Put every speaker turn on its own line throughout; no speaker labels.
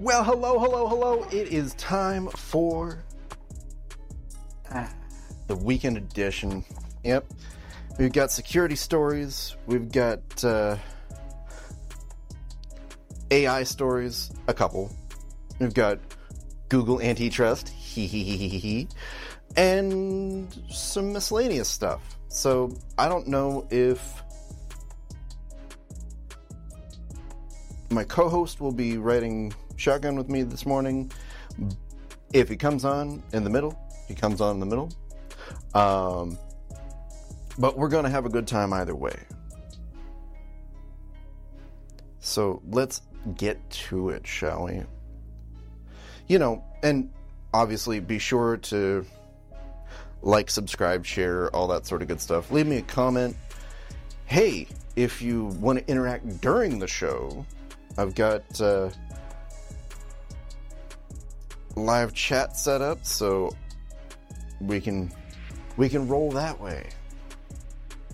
Well, hello, hello, hello. It is time for the weekend edition. Yep. We've got security stories. We've got uh, AI stories, a couple. We've got Google antitrust, hee hee hee hee and some miscellaneous stuff. So I don't know if my co-host will be riding shotgun with me this morning. If he comes on in the middle, he comes on in the middle. Um, but we're going to have a good time either way. So let's get to it, shall we? You know, and obviously be sure to like, subscribe, share, all that sort of good stuff. Leave me a comment. Hey, if you want to interact during the show, I've got uh, live chat set up, so we can we can roll that way.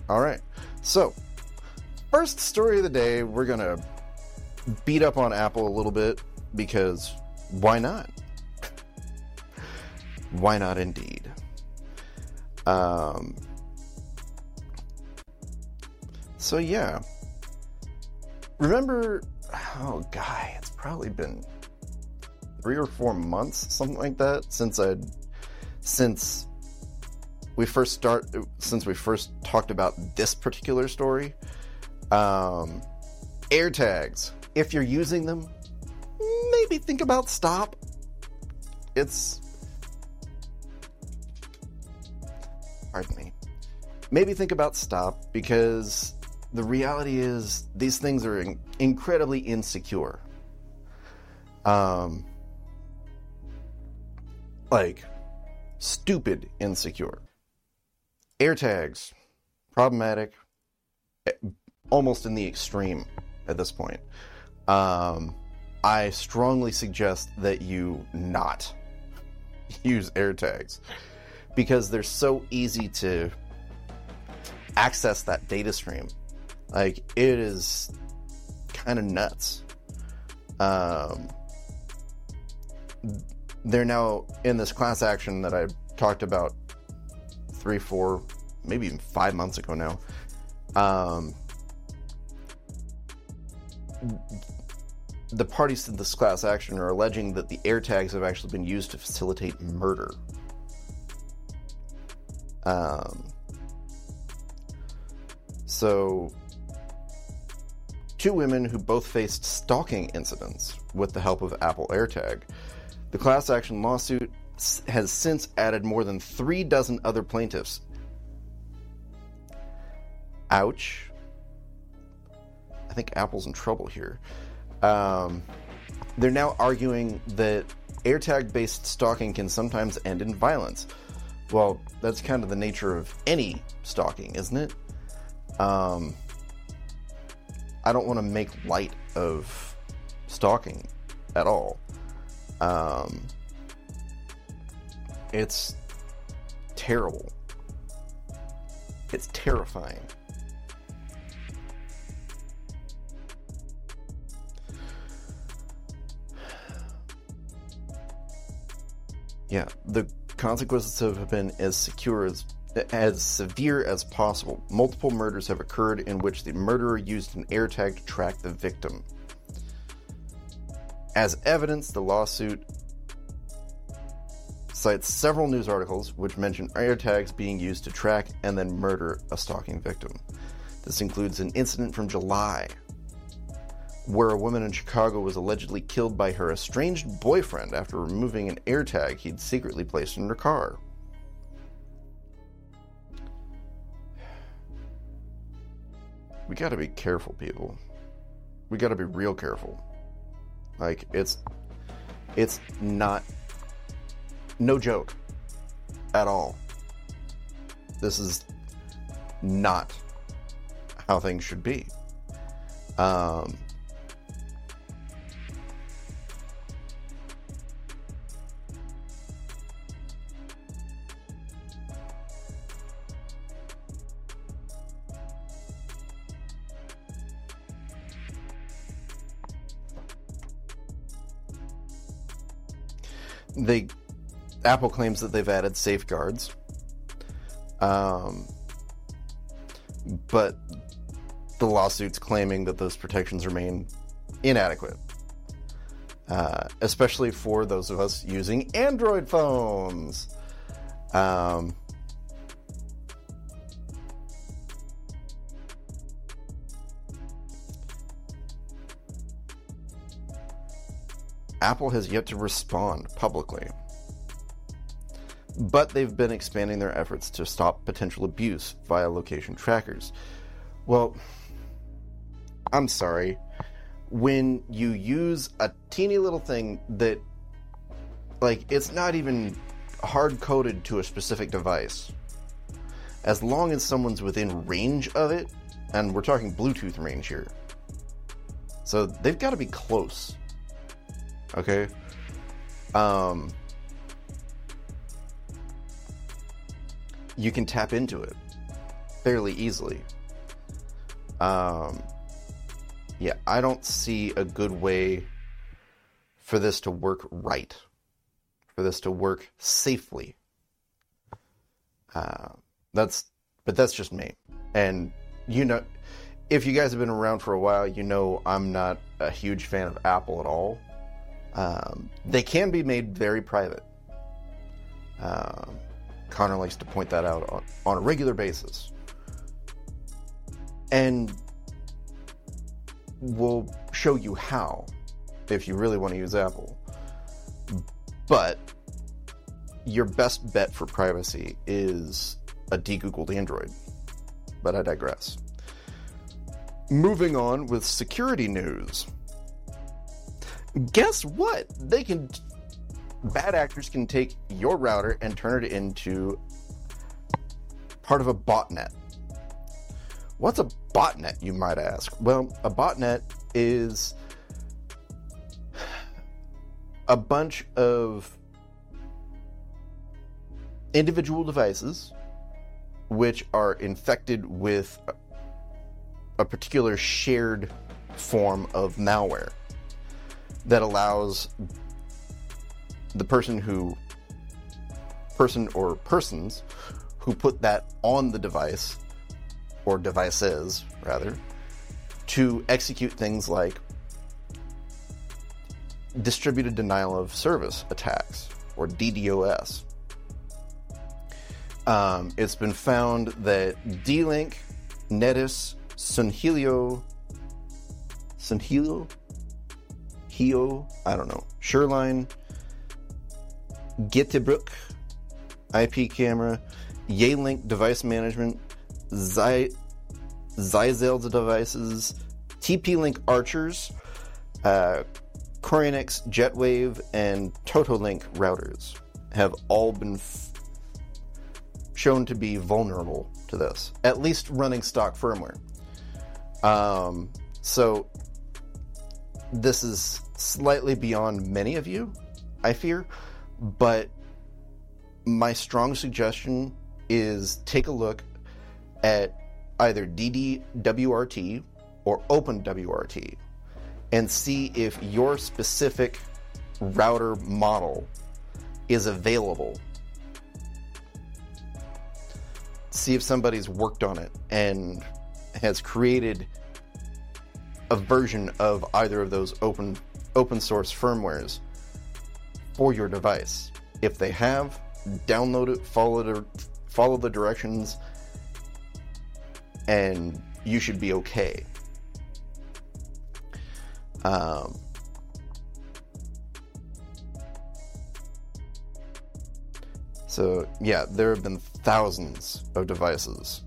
All right. So, first story of the day, we're gonna beat up on Apple a little bit because why not? why not, indeed? Um. So yeah. Remember oh guy, it's probably been three or four months, something like that, since I since we first start since we first talked about this particular story. Um, AirTags. If you're using them, maybe think about stop. It's pardon me. Maybe think about stop because the reality is these things are in- incredibly insecure. Um, like stupid insecure. AirTags, problematic, eh, almost in the extreme at this point. Um, I strongly suggest that you not use AirTags because they're so easy to access that data stream. Like it is kind of nuts. Um, they're now in this class action that I talked about three, four, maybe even five months ago now. Um, the parties to this class action are alleging that the AirTags have actually been used to facilitate murder. Um, so two women who both faced stalking incidents with the help of Apple AirTag. The class action lawsuit has since added more than three dozen other plaintiffs. Ouch. I think Apple's in trouble here. Um, they're now arguing that AirTag based stalking can sometimes end in violence. Well, that's kind of the nature of any stalking, isn't it? Um, I don't want to make light of stalking at all. Um, it's terrible. It's terrifying. Yeah, the consequences have been as secure as as severe as possible. Multiple murders have occurred in which the murderer used an AirTag to track the victim. As evidence, the lawsuit cites several news articles which mention AirTags being used to track and then murder a stalking victim. This includes an incident from July where a woman in Chicago was allegedly killed by her estranged boyfriend after removing an AirTag he'd secretly placed in her car. we got to be careful, people. We got to be real careful. Like it's it's not no joke at all. This is not how things should be. Um, they Apple claims that they've added safeguards. Um, but the lawsuit's claiming that those protections remain inadequate, uh, especially for those of us using Android phones. Um, Apple has yet to respond publicly. But they've been expanding their efforts to stop potential abuse via location trackers. Well, I'm sorry. When you use a teeny little thing that, like, it's not even hard coded to a specific device, as long as someone's within range of it, and we're talking Bluetooth range here. So they've got to be close Okay. Um, you can tap into it fairly easily. Um, yeah, I don't see a good way for this to work right, for this to work safely. Uh, that's, but that's just me. And you know, if you guys have been around for a while, you know I'm not a huge fan of Apple at all. Um, they can be made very private. Um, Connor likes to point that out on, on a regular basis. And we'll show you how if you really want to use Apple. But your best bet for privacy is a degoogled Android. But I digress. Moving on with security news guess what? They can. Bad actors can take your router and turn it into part of a botnet. What's a botnet, you might ask? Well, a botnet is a bunch of individual devices which are infected with a particular shared form of malware that allows the person who person or persons who put that on the device or devices rather to execute things like distributed denial of service attacks or DDoS. Um, it's been found that D-Link, Netis, Sunhilio, Sunhilio, Heo, I don't know, Shoreline, Geutebruck, IP camera, Yealink device management, Zy, devices, TP-Link archers, uh, Korenix Jetwave, and Totolink routers have all been f- shown to be vulnerable to this, at least running stock firmware. Um, so this is slightly beyond many of you, I fear, but my strong suggestion is take a look at either DDWRT or OpenWRT and see if your specific router model is available. See if somebody's worked on it and has created a version of either of those open open source firmwares for your device. If they have, download it, follow the follow the directions, and you should be okay. Um, so yeah, there have been thousands of devices.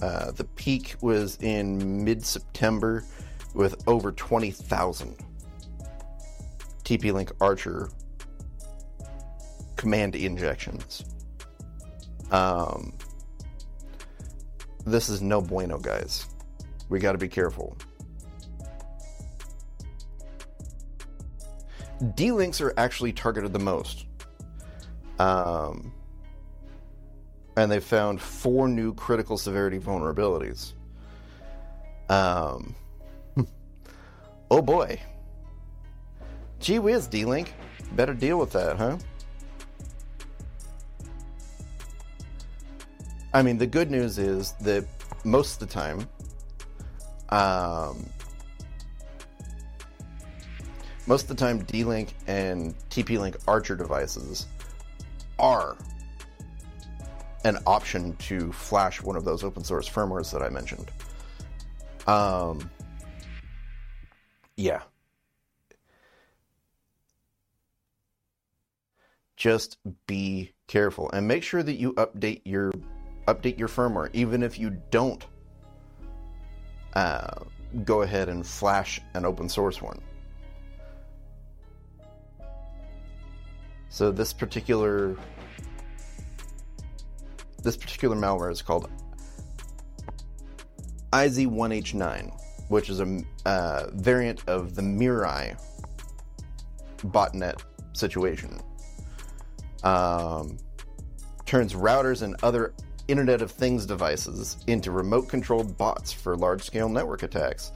Uh, the peak was in mid September with over 20,000 TP Link Archer command injections. Um, this is no bueno, guys. We got to be careful. D links are actually targeted the most. Um, and they found four new critical severity vulnerabilities. Um, Oh boy. Gee whiz, D Link. Better deal with that, huh? I mean, the good news is that most of the time, um, most of the time, D Link and TP Link Archer devices are an option to flash one of those open source firmwares that I mentioned. Um, yeah. Just be careful and make sure that you update your update your firmware, even if you don't uh, go ahead and flash an open source one. So this particular this particular malware is called IZ1H9, which is a uh, variant of the Mirai botnet situation. Um, turns routers and other Internet of Things devices into remote controlled bots for large scale network attacks.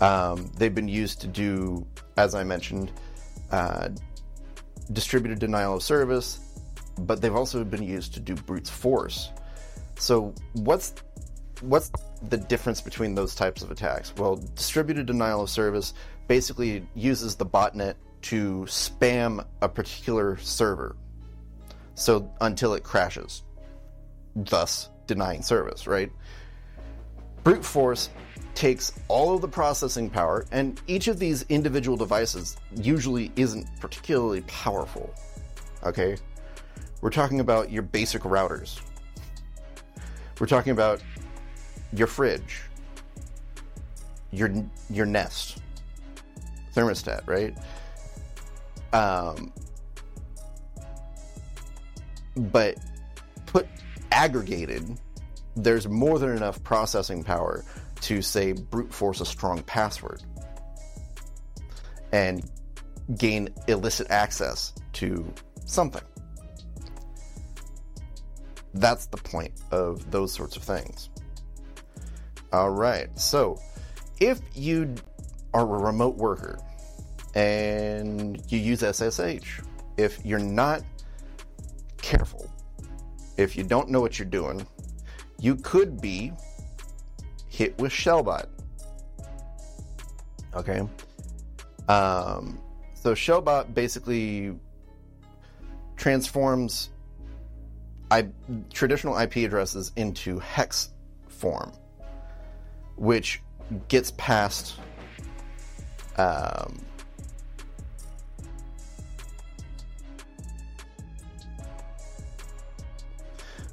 Um, they've been used to do, as I mentioned, uh, distributed denial of service, but they've also been used to do brute force. So, what's what's the difference between those types of attacks? Well, distributed denial of service basically uses the botnet to spam a particular server, so until it crashes, thus denying service. Right? Brute force takes all of the processing power, and each of these individual devices usually isn't particularly powerful. Okay? We're talking about your basic routers. We're talking about your fridge, your your Nest thermostat, right? Um, but put aggregated, there's more than enough processing power to say brute force a strong password and gain illicit access to something. That's the point of those sorts of things. All right, so if you are a remote worker and you use SSH, if you're not careful, if you don't know what you're doing, you could be hit with Shellbot. Okay. Um, so Shellbot basically transforms I, traditional IP addresses into hex form, which gets past um,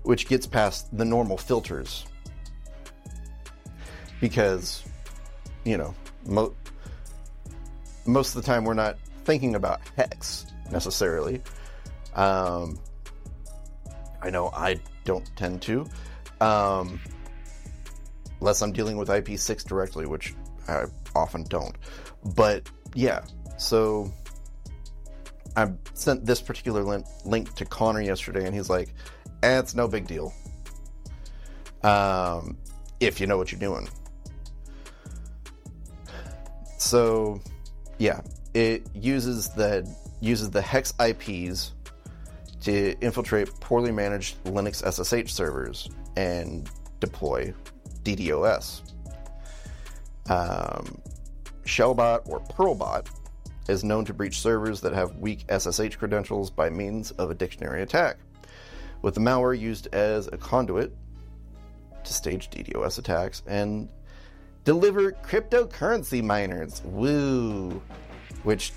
which gets past the normal filters because you know mo- most of the time we're not thinking about hex necessarily um, I know I don't tend to, um, unless I'm dealing with IP6 directly, which I often don't. But yeah, so I sent this particular link, link to Connor yesterday, and he's like, eh, "It's no big deal, um, if you know what you're doing." So, yeah, it uses the uses the hex IPs to infiltrate poorly managed Linux SSH servers and deploy DDoS. Um, Shellbot or Perlbot is known to breach servers that have weak SSH credentials by means of a dictionary attack, with the malware used as a conduit to stage DDoS attacks and deliver cryptocurrency miners. Woo! Which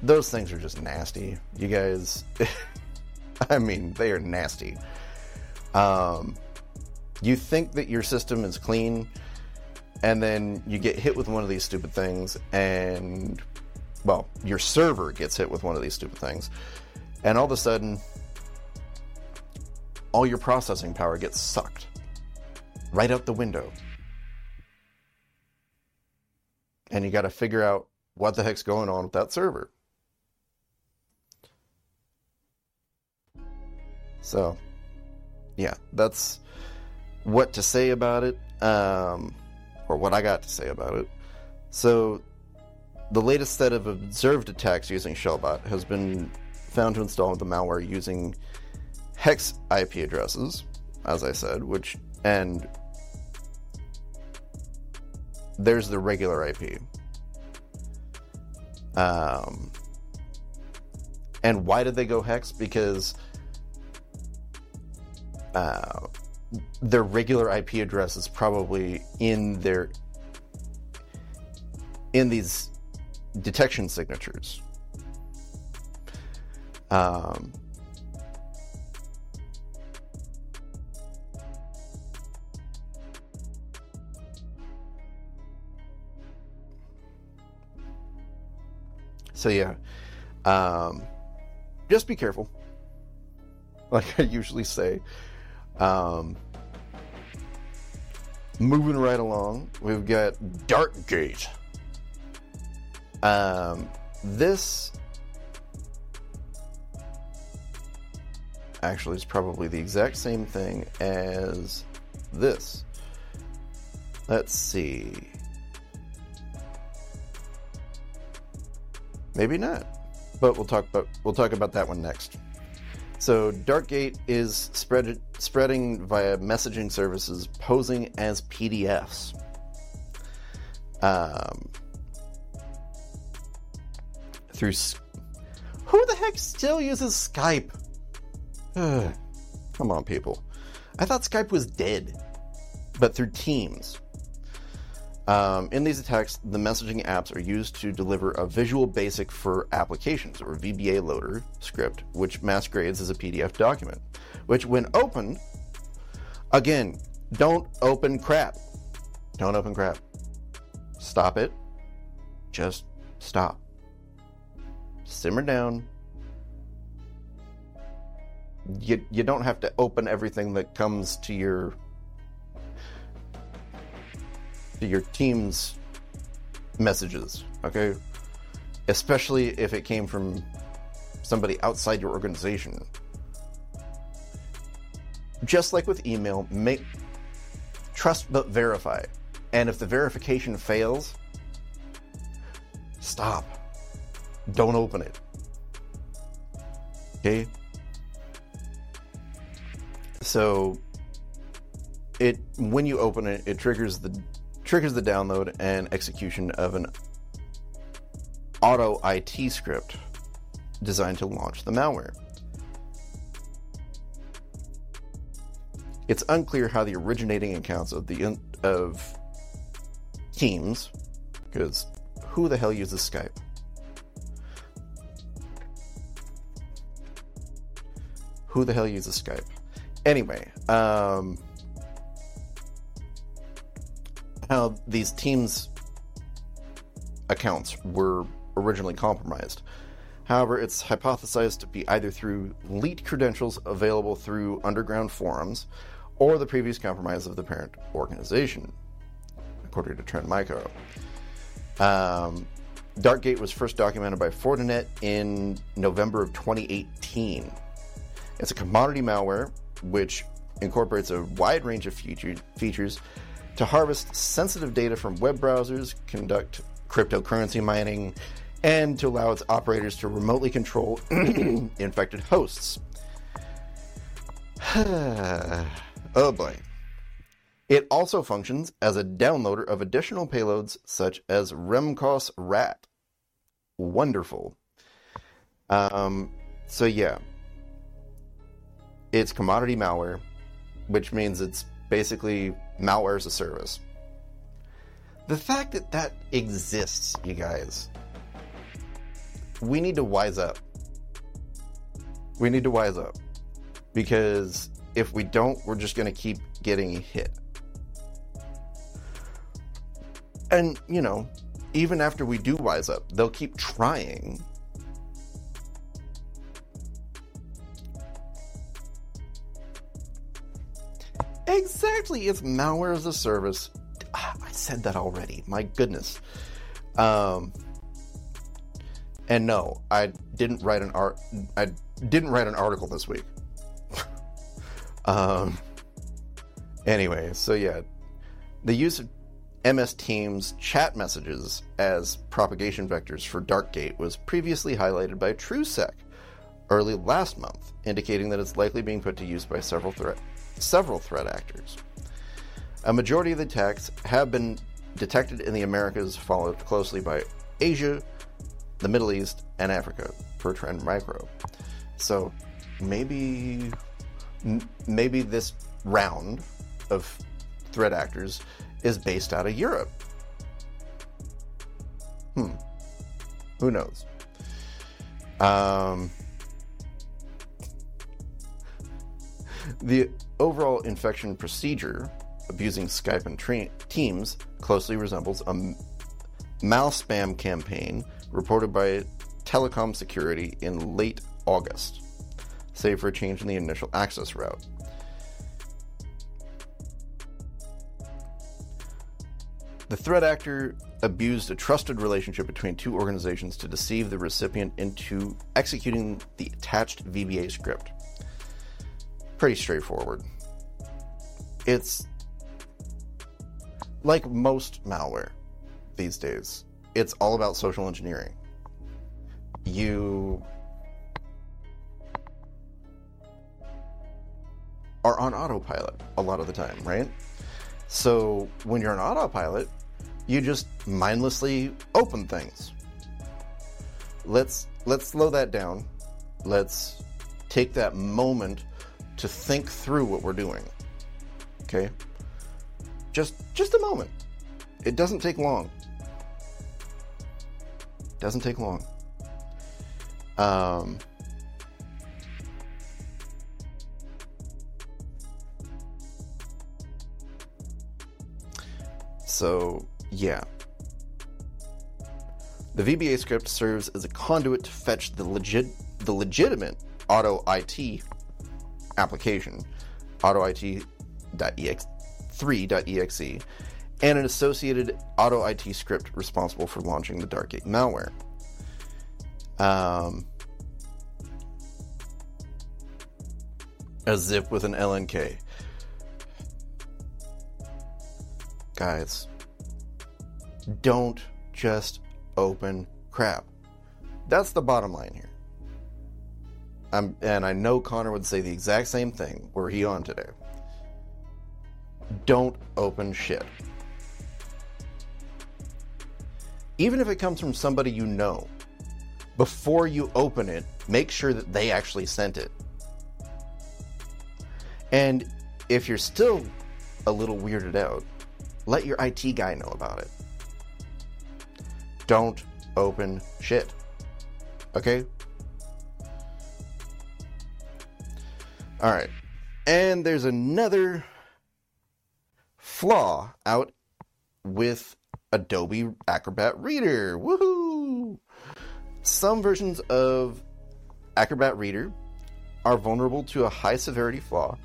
those things are just nasty. You guys, I mean, they are nasty. Um, you think that your system is clean, and then you get hit with one of these stupid things, and well, your server gets hit with one of these stupid things, and all of a sudden, all your processing power gets sucked right out the window. And you got to figure out what the heck's going on with that server. So, yeah, that's what to say about it, um, or what I got to say about it. So, the latest set of observed attacks using Shellbot has been found to install the malware using hex IP addresses, as I said, which and there's the regular IP. Um, and why did they go hex? Because uh, their regular IP address is probably in their in these detection signatures. Um, so yeah, um, just be careful. Like I usually say. Um, moving right along, we've got Darkgate. Um, this actually is probably the exact same thing as this. Let's see. Maybe not, but we'll talk about we'll talk about that one next. So Darkgate is spread, spreading via messaging services, posing as PDFs. Um, through who the heck still uses Skype? Come on, people. I thought Skype was dead, but through Teams. Um, in these attacks, the messaging apps are used to deliver a visual basic for applications, or VBA loader script, which masquerades as a PDF document. Which, when opened, again, don't open crap. Don't open crap. Stop it. Just stop. Simmer down. You, you don't have to open everything that comes to your to your team's messages, okay? Especially if it came from somebody outside your organization. Just like with email, make trust but verify. And if the verification fails, stop. Don't open it. Okay? So it when you open it, it triggers the triggers the download and execution of an auto IT script designed to launch the malware. It's unclear how the originating accounts of the of Teams, because who the hell uses Skype? Who the hell uses Skype? Anyway, um, how these teams' accounts were originally compromised. However, it's hypothesized to be either through leaked credentials available through underground forums or the previous compromise of the parent organization, according to Trend Micro. Um, Darkgate was first documented by Fortinet in November of 2018. It's a commodity malware which incorporates a wide range of feature, features to harvest sensitive data from web browsers, conduct cryptocurrency mining, and to allow its operators to remotely control infected hosts. oh boy. It also functions as a downloader of additional payloads such as Remcos Rat. Wonderful. Um, so yeah, it's commodity malware, which means it's basically malware as a service. The fact that that exists, you guys, we need to wise up. We need to wise up. Because if we don't, we're just going to keep getting hit. And, you know, even after we do wise up, they'll keep trying Exactly, it's malware as a service. Ah, I said that already. My goodness. Um, and no, I didn't write an art. I didn't write an article this week. um. Anyway, so yeah, the use of MS Teams chat messages as propagation vectors for Darkgate was previously highlighted by TrueSec early last month, indicating that it's likely being put to use by several threat several threat actors. A majority of the attacks have been detected in the Americas, followed closely by Asia, the Middle East, and Africa per Trend Micro. So maybe maybe this round of threat actors is based out of Europe. Hmm. Who knows? Um, the overall infection procedure abusing Skype and tra- Teams closely resembles a mal spam campaign reported by Telekom Security in late August, save for a change in the initial access route. The threat actor abused a trusted relationship between two organizations to deceive the recipient into executing the attached VBA script. Pretty straightforward. It's like most malware these days, it's all about social engineering. You are on autopilot a lot of the time, right? So when you're on autopilot, you just mindlessly open things. Let's let's slow that down. Let's take that moment to think through what we're doing. Okay? Just just a moment. It doesn't take long. Doesn't take long. Um So, yeah. The VBA script serves as a conduit to fetch the legit the legitimate auto IT application, autoit.ex3.exe, and an associated auto IT script responsible for launching the Darkgate malware. Um, a zip with an LNK. Guys, don't just open crap. That's the bottom line here. I'm, and I know Connor would say the exact same thing were he on today. Don't open shit. Even if it comes from somebody you know, before you open it, make sure that they actually sent it. And if you're still a little weirded out, let your IT guy know about it. Don't open shit. Okay? All right. And there's another flaw out with Adobe Acrobat Reader. Woohoo! Some versions of Acrobat Reader are vulnerable to a high severity flaw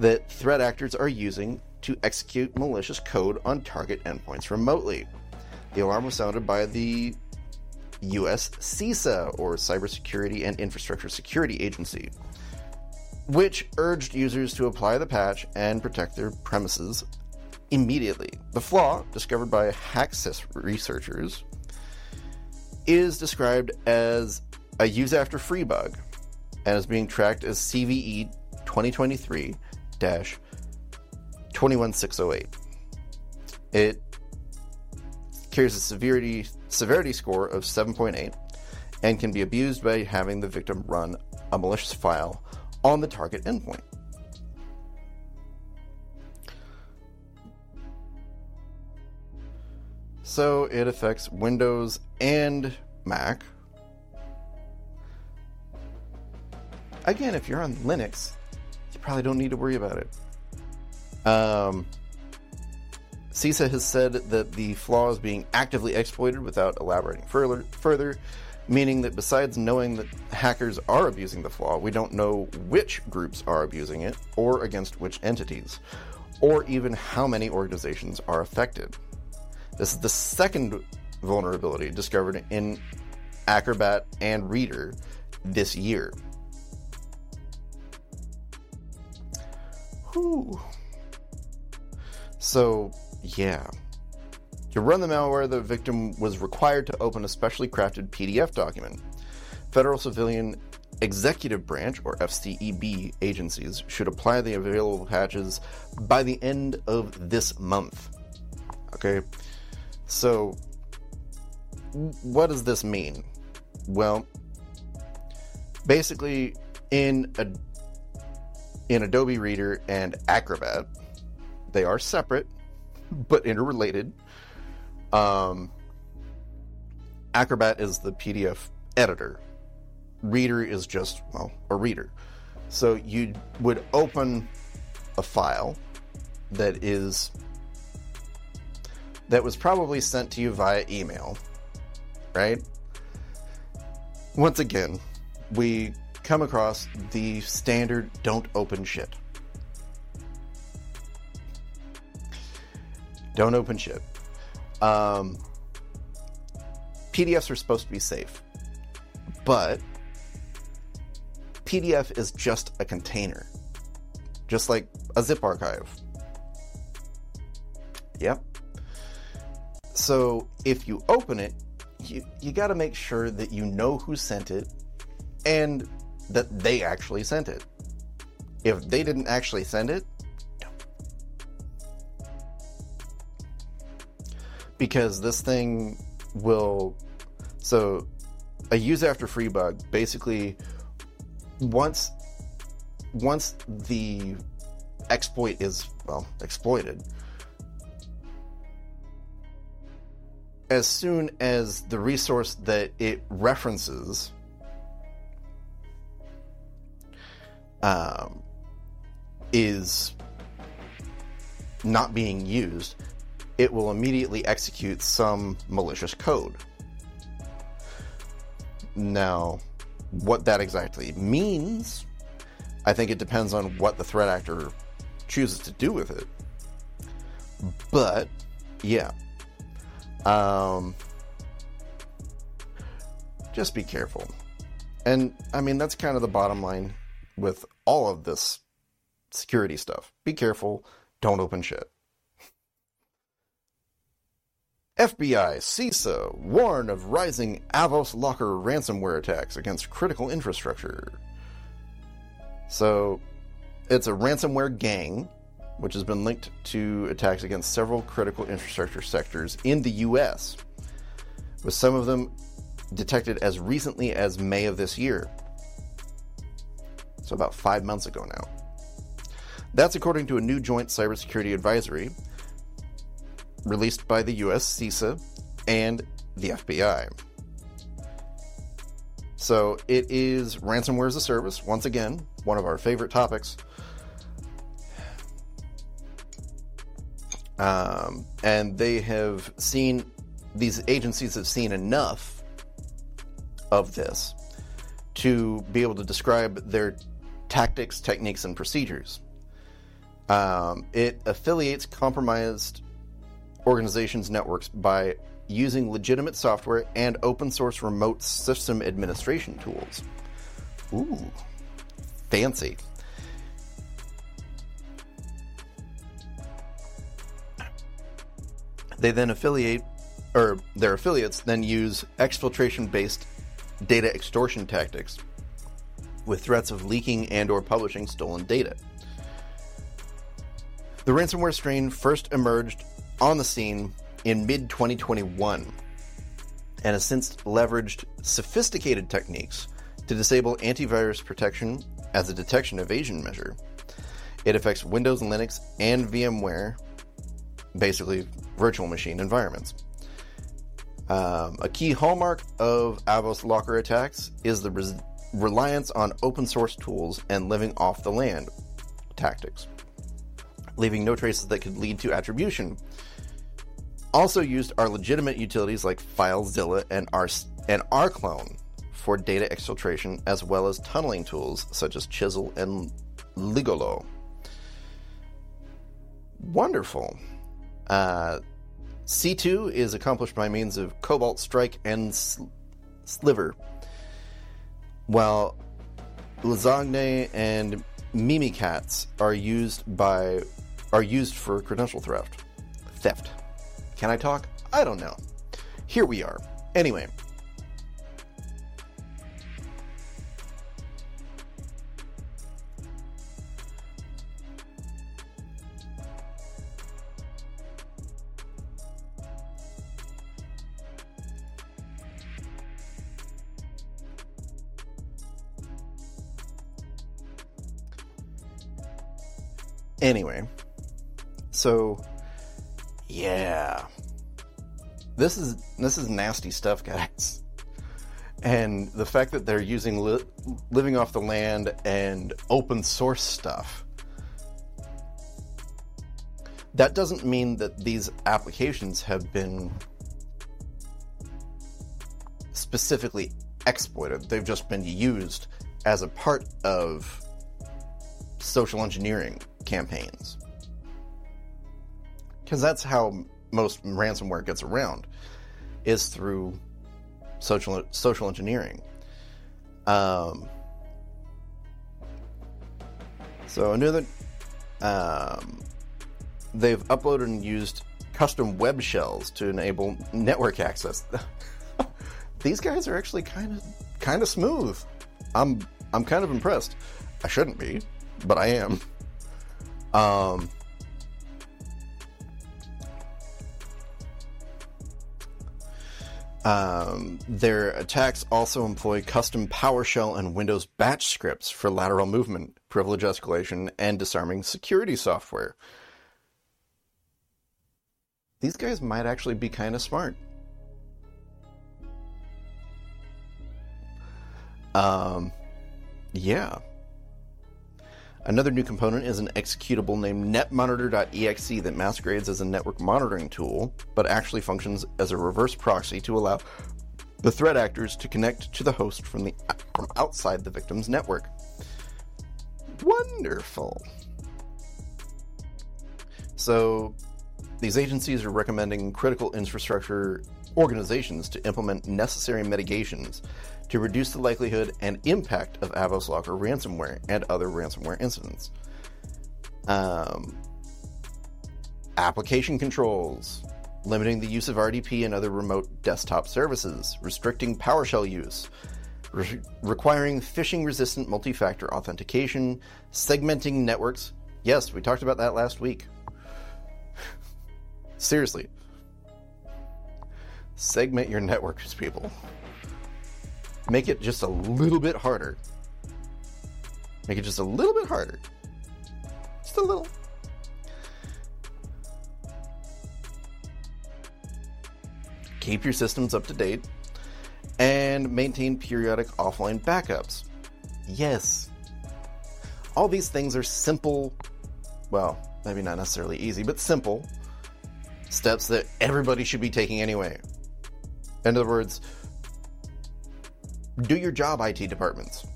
that threat actors are using to execute malicious code on target endpoints remotely. The alarm was sounded by the US CISA, or Cybersecurity and Infrastructure Security Agency, which urged users to apply the patch and protect their premises immediately. The flaw, discovered by HackSys researchers, is described as a use after free bug and is being tracked as CVE 2023 21608. It carries a severity severity score of 7.8 and can be abused by having the victim run a malicious file on the target endpoint. So it affects Windows and Mac. Again, if you're on Linux, you probably don't need to worry about it. Um, CISA has said that the flaw is being actively exploited without elaborating further, further, meaning that besides knowing that hackers are abusing the flaw, we don't know which groups are abusing it, or against which entities, or even how many organizations are affected. This is the second vulnerability discovered in Acrobat and Reader this year. Whew. So, yeah. To run the malware, the victim was required to open a specially crafted PDF document. Federal civilian executive branch or FCEB agencies should apply the available patches by the end of this month. Okay, so what does this mean? Well, basically, in a in Adobe Reader and Acrobat, they are separate but interrelated. Um, Acrobat is the PDF editor. Reader is just, well, a reader. So you would open a file that is that was probably sent to you via email, right? Once again, we come across the standard don't open shit. Don't open shit. Um, PDFs are supposed to be safe, but PDF is just a container, just like a zip archive. Yep. So if you open it, you, you got to make sure that you know who sent it and that they actually sent it. If they didn't actually send it, Because this thing will. So, a use after free bug basically once once the exploit is well exploited as soon as the resource that it references um, is not being used, it will immediately execute some malicious code. Now, what that exactly means, I think it depends on what the threat actor chooses to do with it. But, yeah. Um, just be careful. And I mean, that's kind of the bottom line with all of this security stuff. Be careful, don't open shit. FBI, CISA warn of rising Avos Locker ransomware attacks against critical infrastructure. So, it's a ransomware gang which has been linked to attacks against several critical infrastructure sectors in the US, with some of them detected as recently as May of this year. So, about five months ago now. That's according to a new joint cybersecurity advisory released by the US CISA and the FBI. So, it is ransomware as a service, once again, one of our favorite topics. Um, and they have seen, these agencies have seen enough of this to be able to describe their tactics, techniques, and procedures. Um, it affiliates compromised organizations' networks by using legitimate software and open source remote system administration tools. Ooh, fancy. They then affiliate, or their affiliates then use exfiltration based data extortion tactics with threats of leaking and or publishing stolen data. The ransomware strain first emerged on the scene in mid 2021 and has since leveraged sophisticated techniques to disable antivirus protection as a detection evasion measure. It affects Windows, and Linux, and VMware, basically virtual machine environments. Um, a key hallmark of Avos Locker attacks is the res- reliance on open source tools and living off the land tactics, leaving no traces that could lead to attribution. Also used are legitimate utilities like FileZilla and, R- and rclone for data exfiltration, as well as tunneling tools such as Chisel and Ligolo. Wonderful. Uh, C2 is accomplished by means of Cobalt Strike and sl- Sliver, while LaZagne and Mimikatz are used by are used for credential theft. Theft. Can I talk? I don't know. Here we are. Anyway. Anyway, so yeah, this is this is nasty stuff, guys. And the fact that they're using li- living off the land and open source stuff. That doesn't mean that these applications have been specifically exploited. They've just been used as a part of social engineering campaigns. Because that's how most ransomware gets around, is through social social engineering. Um, so another, um, they've uploaded and used custom web shells to enable network access. These guys are actually kind of kind of smooth. I'm I'm kind of impressed. I shouldn't be, but I am. Um, um, their attacks also employ custom PowerShell and Windows batch scripts for lateral movement, privilege escalation, and disarming security software. These guys might actually be kind of smart. Um, yeah. Another new component is an executable named netmonitor.exe that masquerades as a network monitoring tool, but actually functions as a reverse proxy to allow the threat actors to connect to the host from the from outside the victim's network. Wonderful. So, these agencies are recommending critical infrastructure organizations to implement necessary mitigations to reduce the likelihood and impact of Avos Locker ransomware and other ransomware incidents. Um, application controls, limiting the use of RDP and other remote desktop services, restricting PowerShell use, re- requiring phishing resistant multi factor authentication, segmenting networks. Yes, we talked about that last week. Seriously. Segment your networks, people make it just a little bit harder. Make it just a little bit harder. Just a little. Keep your systems up to date and maintain periodic offline backups. Yes. All these things are simple, well, maybe not necessarily easy, but simple steps that everybody should be taking anyway. In other words, do your job, IT departments.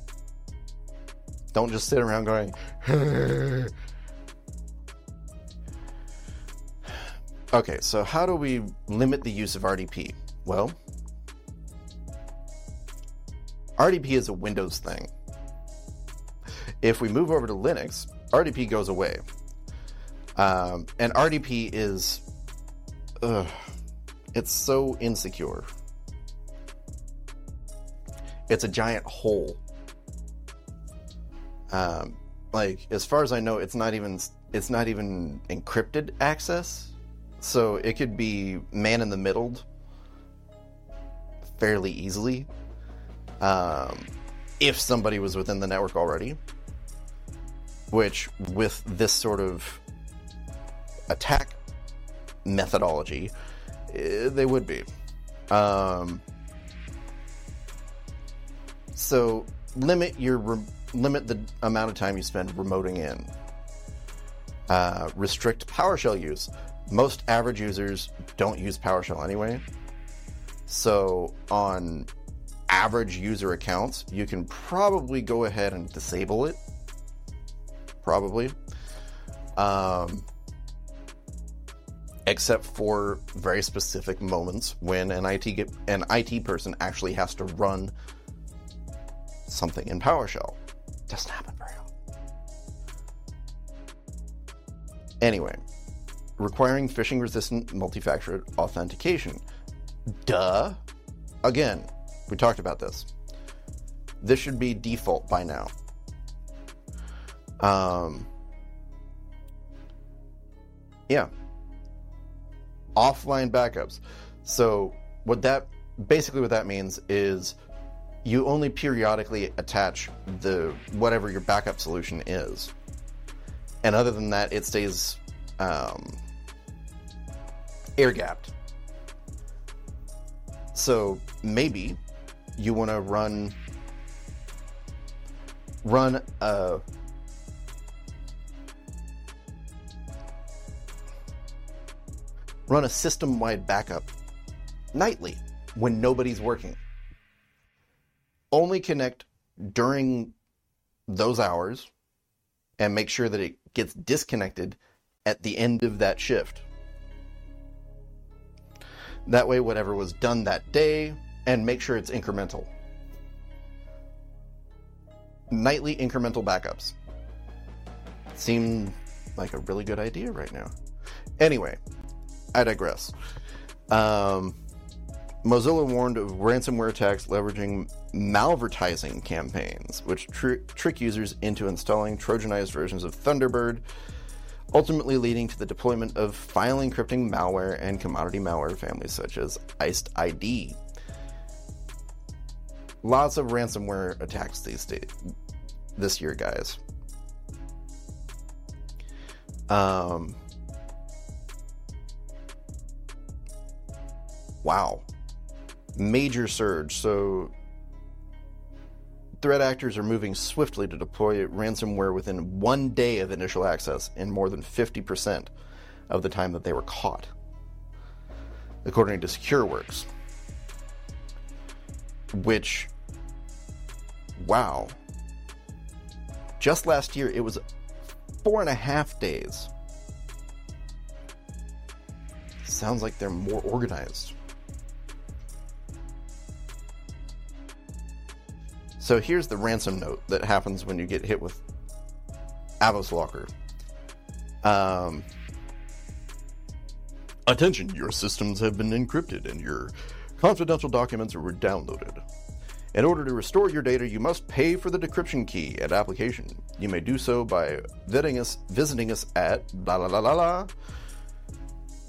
Don't just sit around going, okay, so how do we limit the use of RDP? Well, RDP is a Windows thing. If we move over to Linux, RDP goes away. Um, and RDP is, it's so insecure it's a giant hole. Um, like as far as I know, it's not even it's not even encrypted access, so it could be man in the middle fairly easily. Um, if somebody was within the network already, which with this sort of attack methodology, eh, they would be. Um, so limit your re- limit the amount of time you spend remoting in. Uh, restrict PowerShell use. Most average users don't use PowerShell anyway. So on average user accounts, you can probably go ahead and disable it. Probably. Um, except for very specific moments when an IT get, an IT person actually has to run something in PowerShell. Doesn't happen very often. Anyway, requiring phishing resistant multi factor authentication. Duh. Again, we talked about this. This should be default by now. Um, yeah. Offline backups. So, what that basically what that means is you only periodically attach the whatever your backup solution is. and other than that, it stays um, air gapped. So maybe you want to run run a run a system-wide backup nightly when nobody's working. Only connect during those hours and make sure that it gets disconnected at the end of that shift. That way, whatever was done that day, and make sure it's incremental. Nightly incremental backups. Seem like a really good idea right now. Anyway, I digress. Um, Mozilla warned of ransomware attacks leveraging malvertising campaigns, which tr- trick users into installing Trojanized versions of Thunderbird, ultimately leading to the deployment of file encrypting malware and commodity malware families such as IcedID. Lots of ransomware attacks these days, this year, guys. Um, wow. Major surge. So threat actors are moving swiftly to deploy ransomware within one day of initial access in more than 50% of the time that they were caught, according to SecureWorks. Which, wow. Just last year, it was four and a half days. Sounds like they're more organized. So here's the ransom note that happens when you get hit with Avos Locker. Um, Attention, your systems have been encrypted and your confidential documents were downloaded. In order to restore your data, you must pay for the decryption key and application. You may do so by visiting us, visiting us at blah blah blah blah blah.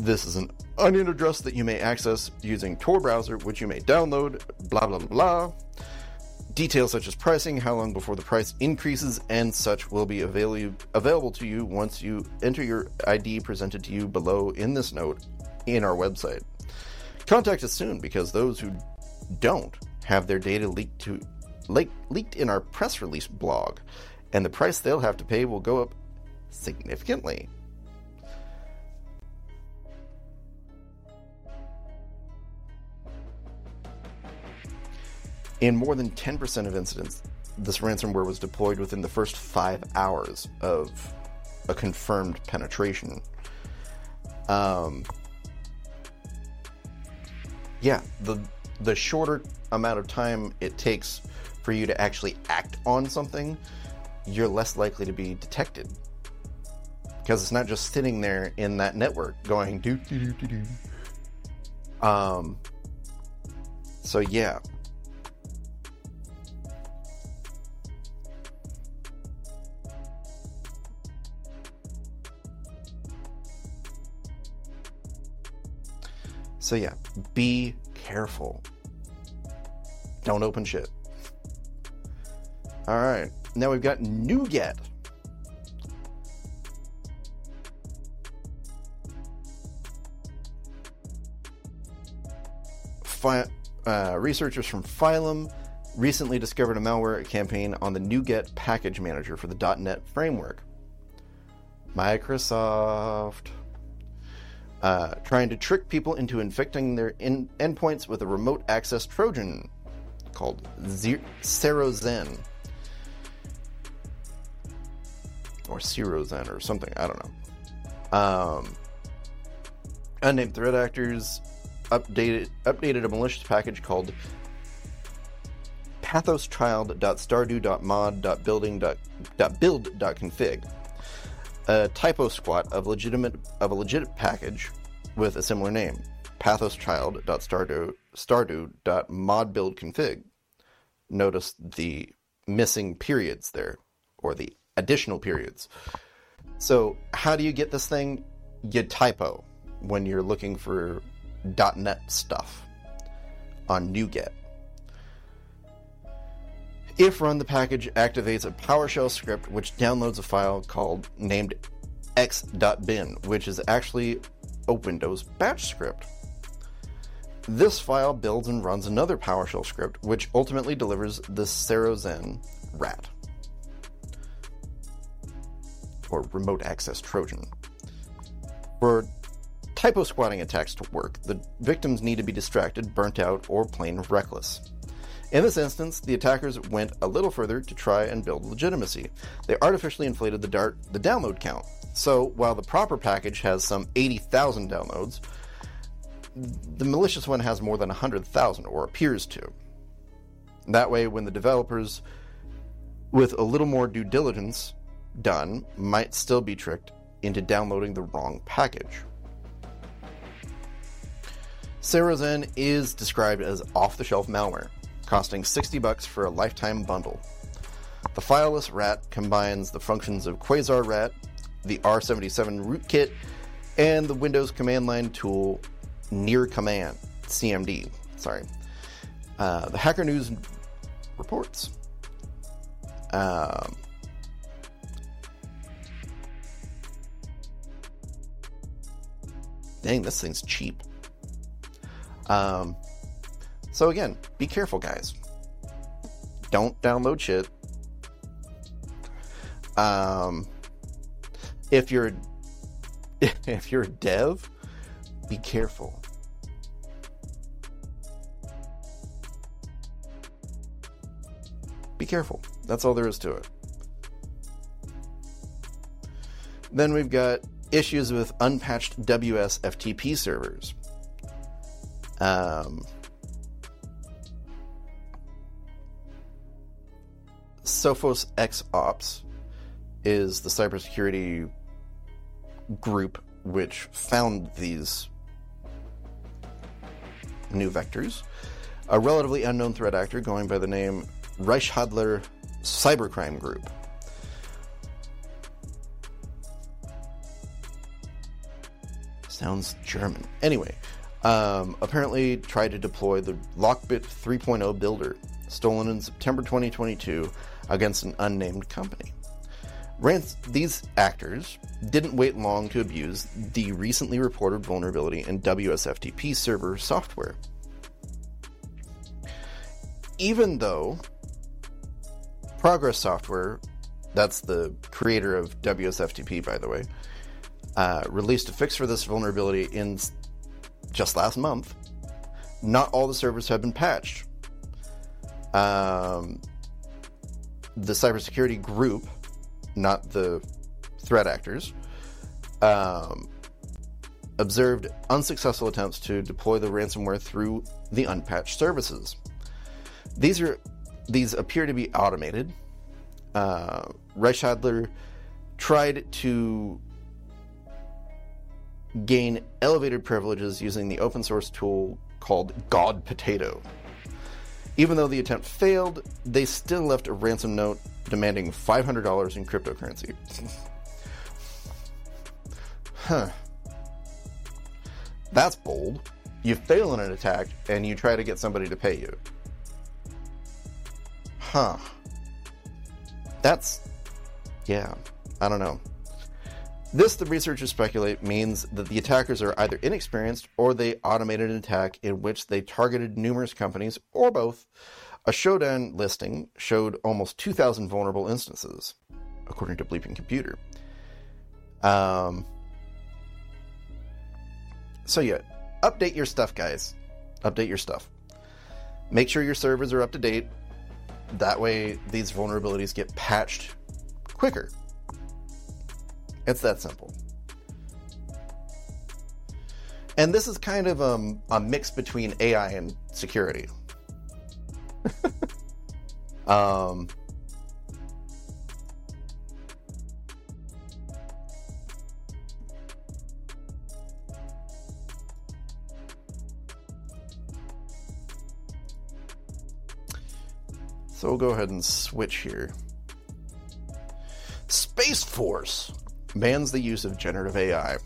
This is an onion address that you may access using Tor browser, which you may download. Blah blah blah blah. Details such as pricing, how long before the price increases, and such will be avail- available to you once you enter your ID presented to you below in this note in our website. Contact us soon because those who don't have their data leaked to le- leaked in our press release blog, and the price they'll have to pay will go up significantly. In more than 10% of incidents, this ransomware was deployed within the first five hours of a confirmed penetration. Um, yeah, the the shorter amount of time it takes for you to actually act on something, you're less likely to be detected because it's not just sitting there in that network going do do do do. Um. So yeah, So yeah, be careful. Don't open shit. All right, now we've got NuGet. Fi- uh, researchers from Phylum recently discovered a malware campaign on the NuGet package manager for the .NET framework. Microsoft uh, trying to trick people into infecting their in- endpoints with a remote access Trojan called Ze- SeroXen. Or SeroXen or something, I don't know. Um, unnamed threat actors updated updated a malicious package called pathoschild.stardew.mod.building.build.config a typo squat of legitimate of a legit package with a similar name, pathoschild.stardew.modbuildconfig. Notice the missing periods there, or the additional periods. So, how do you get this thing? You typo when you're looking for .NET stuff on NuGet. If run, the package activates a PowerShell script which downloads a file called named x.bin, which is actually a Windows batch script. This file builds and runs another PowerShell script, which ultimately delivers the SeroXen rat, or remote access Trojan. For typo squatting attacks to work, the victims need to be distracted, burnt out, or plain reckless. In this instance, the attackers went a little further to try and build legitimacy. They artificially inflated the dart the download count. So while the proper package has some 80,000 downloads, the malicious one has more than 100,000 or appears to. That way when the developers with a little more due diligence done might still be tricked into downloading the wrong package. SeroXen is described as off-the-shelf malware costing 60 bucks for a lifetime bundle. The fileless rat combines the functions of Quasar Rat, the R77 rootkit, and the Windows command line tool Near Command, CMD. Sorry. Uh, the Hacker News reports. Um, dang, this thing's cheap. Um, so again, be careful, guys. Don't download shit. Um, if you're if you're a dev, be careful. Be careful. That's all there is to it. Then we've got issues with unpatched WSFTP servers. Um, Sophos X Ops is the cybersecurity group which found these new vectors. A relatively unknown threat actor going by the name Reichsadler Cybercrime Group. Sounds German. Anyway, um, apparently tried to deploy the Lockbit 3.0 builder, stolen in September 2022 against an unnamed company. These actors didn't wait long to abuse the recently reported vulnerability in WSFTP server software. Even though Progress Software, that's the creator of WSFTP, by the way, uh, released a fix for this vulnerability in just last month. Not all the servers have been patched. Um, the cybersecurity group, not the threat actors, um, observed unsuccessful attempts to deploy the ransomware through the unpatched services. These are these appear to be automated. Uh, Reichsadler tried to gain elevated privileges using the open source tool called God Potato. Even though the attempt failed, they still left a ransom note demanding $500 in cryptocurrency. huh. That's bold. You fail in an attack and you try to get somebody to pay you. Huh. That's. Yeah. I don't know. This, the researchers speculate, means that the attackers are either inexperienced or they automated an attack in which they targeted numerous companies, or both. A Shodan listing showed almost 2,000 vulnerable instances, according to Bleeping Computer. Um, so, yeah, update your stuff, guys. Update your stuff. Make sure your servers are up to date. That way, these vulnerabilities get patched quicker. It's that simple. And this is kind of um, a mix between AI and security. um, so we'll go ahead and switch here. Space Force bans the use of generative AI.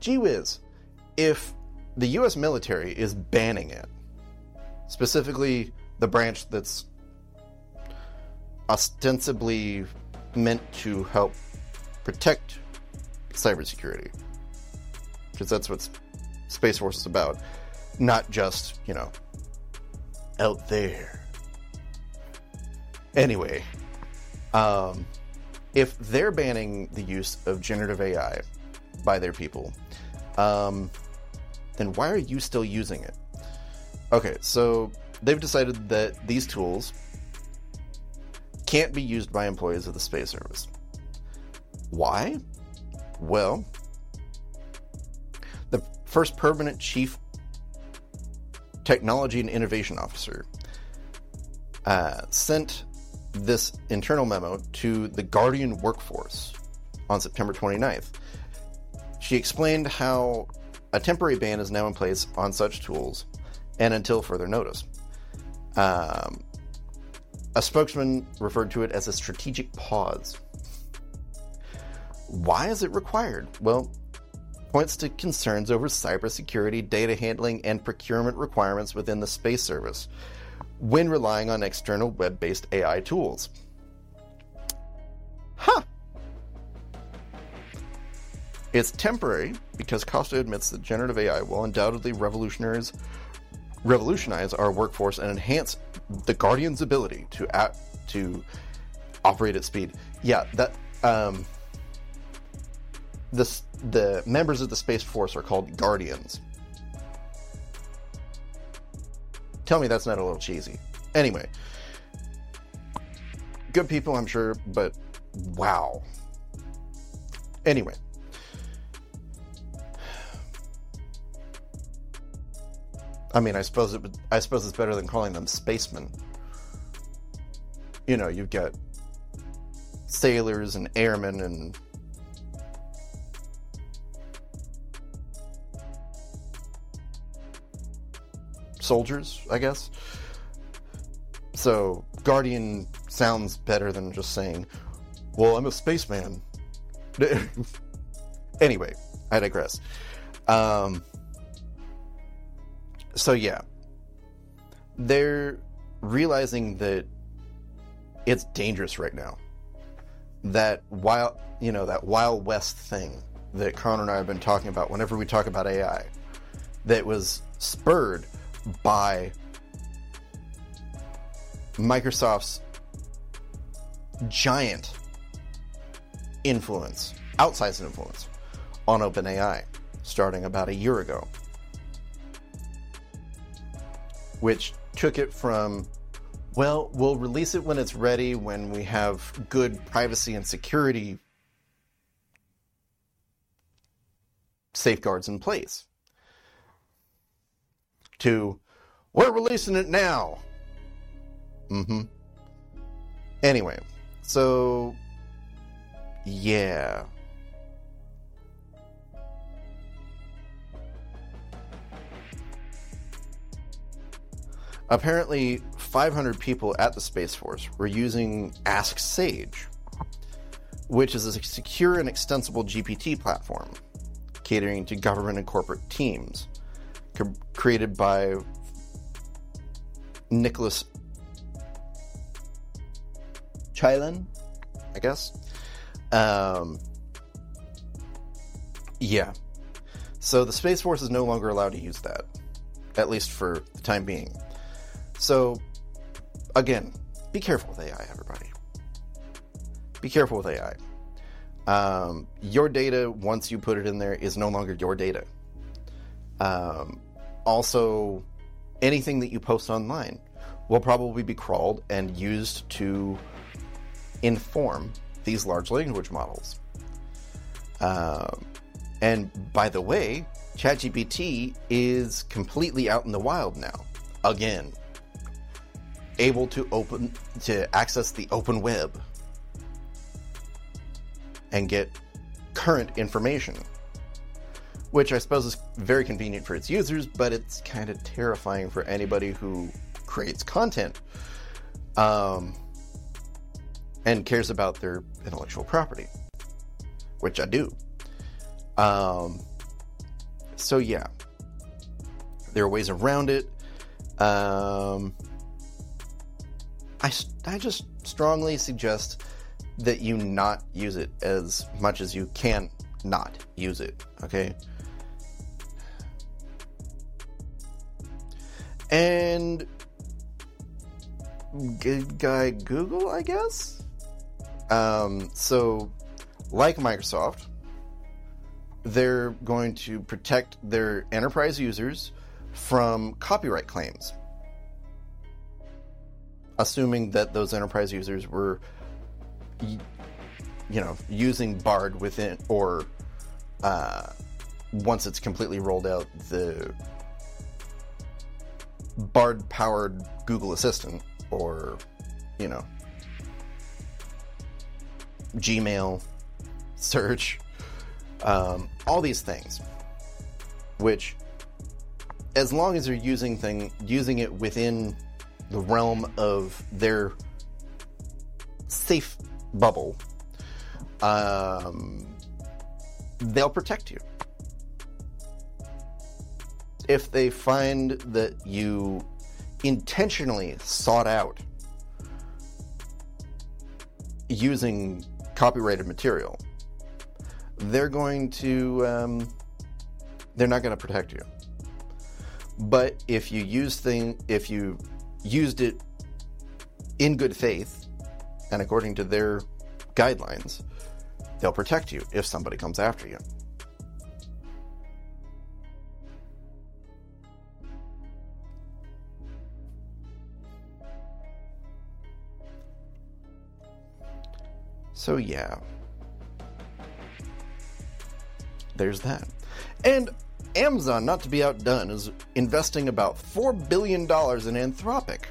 Gee whiz, if the US military is banning it, specifically the branch that's ostensibly meant to help protect cybersecurity. Because that's what Space Force is about. Not just, you know, out there. Anyway, um, if they're banning the use of generative AI by their people, um, then why are you still using it? Okay, so they've decided that these tools can't be used by employees of the Space Service. Why? Well, the first permanent chief technology and innovation officer uh, sent this internal memo to the Guardian workforce on September 29th. She explained how a temporary ban is now in place on such tools and until further notice. Um, a spokesman referred to it as a strategic pause. Why is it required? Well, points to concerns over cybersecurity, data handling, and procurement requirements within the Space Service when relying on external web based AI tools. Huh. It's temporary because Costa admits that generative AI will undoubtedly revolutionize, revolutionize our workforce and enhance the Guardian's ability to act, to operate at speed. Yeah, that um, the members of the Space Force are called Guardians. Tell me that's not a little cheesy. Anyway, good people, I'm sure, but wow. Anyway. I mean, I suppose it. Would, I suppose it's better than calling them spacemen. You know, you've got sailors and airmen and soldiers, I guess. So, Guardian sounds better than just saying, well, I'm a spaceman. anyway, I digress. Um, so, yeah. They're realizing that it's dangerous right now. That wild, you know, that Wild West thing that Connor and I have been talking about whenever we talk about AI, that was spurred by Microsoft's giant influence, outsized influence on OpenAI starting about a year ago, which took it from, well, we'll release it when it's ready, when we have good privacy and security safeguards in place to we're releasing it now. Mm-hmm. Anyway, so yeah. Apparently, 500 people at the Space Force were using Ask Sage, which is a secure and extensible GPT platform catering to government and corporate teams created by Nicholas Chaillan, I guess. Um, yeah. So the Space Force is no longer allowed to use that, at least for the time being. So, again, be careful with AI, everybody. Be careful with AI. Um, your data, once you put it in there, is no longer your data. Um, also, anything that you post online will probably be crawled and used to inform these large language models. Um, and by the way, ChatGPT is completely out in the wild now. Again, able to open to access the open web and get current information which I suppose is very convenient for its users, but it's kind of terrifying for anybody who creates content um, and cares about their intellectual property, which I do. Um, so, yeah, there are ways around it. Um, I, I just strongly suggest that you not use it as much as you can not use it, okay? And good guy Google, I guess. Um, so, like Microsoft, they're going to protect their enterprise users from copyright claims, assuming that those enterprise users were, you know, using Bard within or uh, once it's completely rolled out, the Bard powered Google Assistant or, you know, Gmail search, um, all these things, which, as long as you're using thing using it within the realm of their safe bubble, um, they'll protect you. If they find that you intentionally sought out using copyrighted material, they're going to um, they're not going to protect you. But if you use thing if you used it in good faith and according to their guidelines, they'll protect you if somebody comes after you. So, yeah. There's that. And Amazon, not to be outdone, is investing about $4 billion in Anthropic.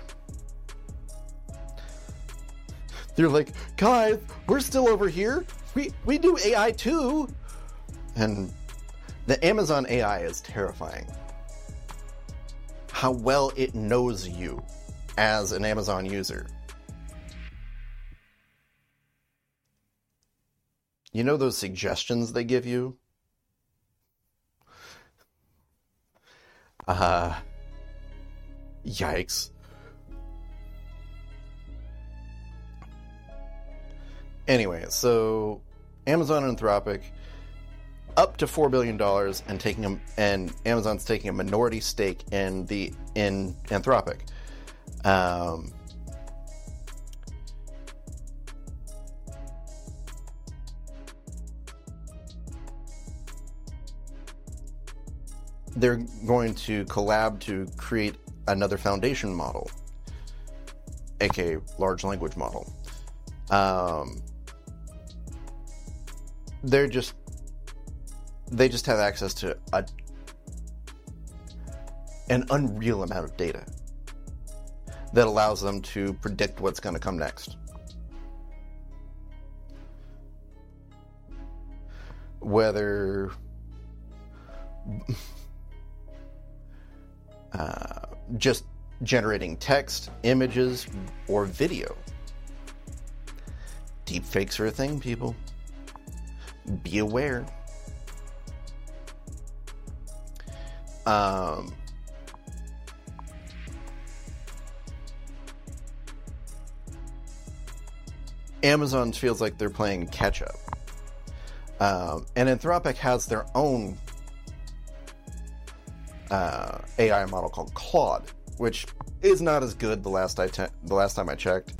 They're like, guys, we're still over here. We, we do AI too. And the Amazon AI is terrifying. How well it knows you as an Amazon user. You know those suggestions they give you? Uh, yikes. Anyway, so Amazon and Anthropic up to four billion dollars and taking a, and Amazon's taking a minority stake in the in Anthropic. Um, they're going to collab to create another foundation model, aka large language model. Um, they're just they just have access to a, an unreal amount of data that allows them to predict what's going to come next. Whether uh, just generating text, images, or video. Deepfakes are a thing, people. Be aware. Um, Amazon feels like they're playing catch up. Um, and Anthropic has their own uh, AI model called Claude, which is not as good the last I te- the last time I checked.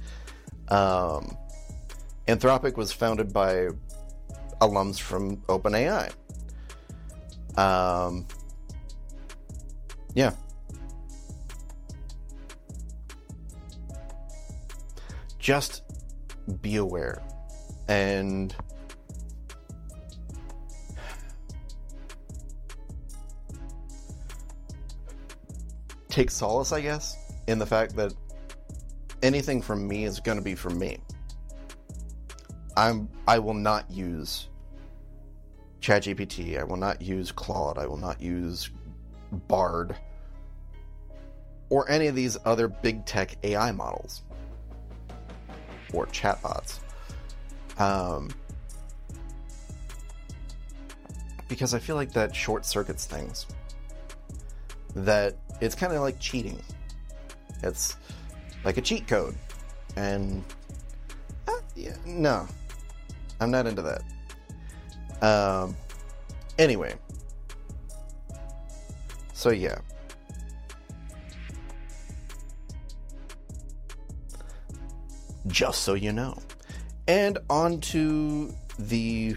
Um, Anthropic was founded by alums from OpenAI. Um, yeah. Just be aware. And take solace, I guess, in the fact that anything from me is going to be from me. I'm I will not use ChatGPT. I will not use Claude. I will not use Bard or any of these other big tech AI models or chatbots. Um, because I feel like that short circuits things. That it's kind of like cheating. It's like a cheat code. And uh, yeah, no, I'm not into that. Um, anyway, so yeah. Just so you know. And on to the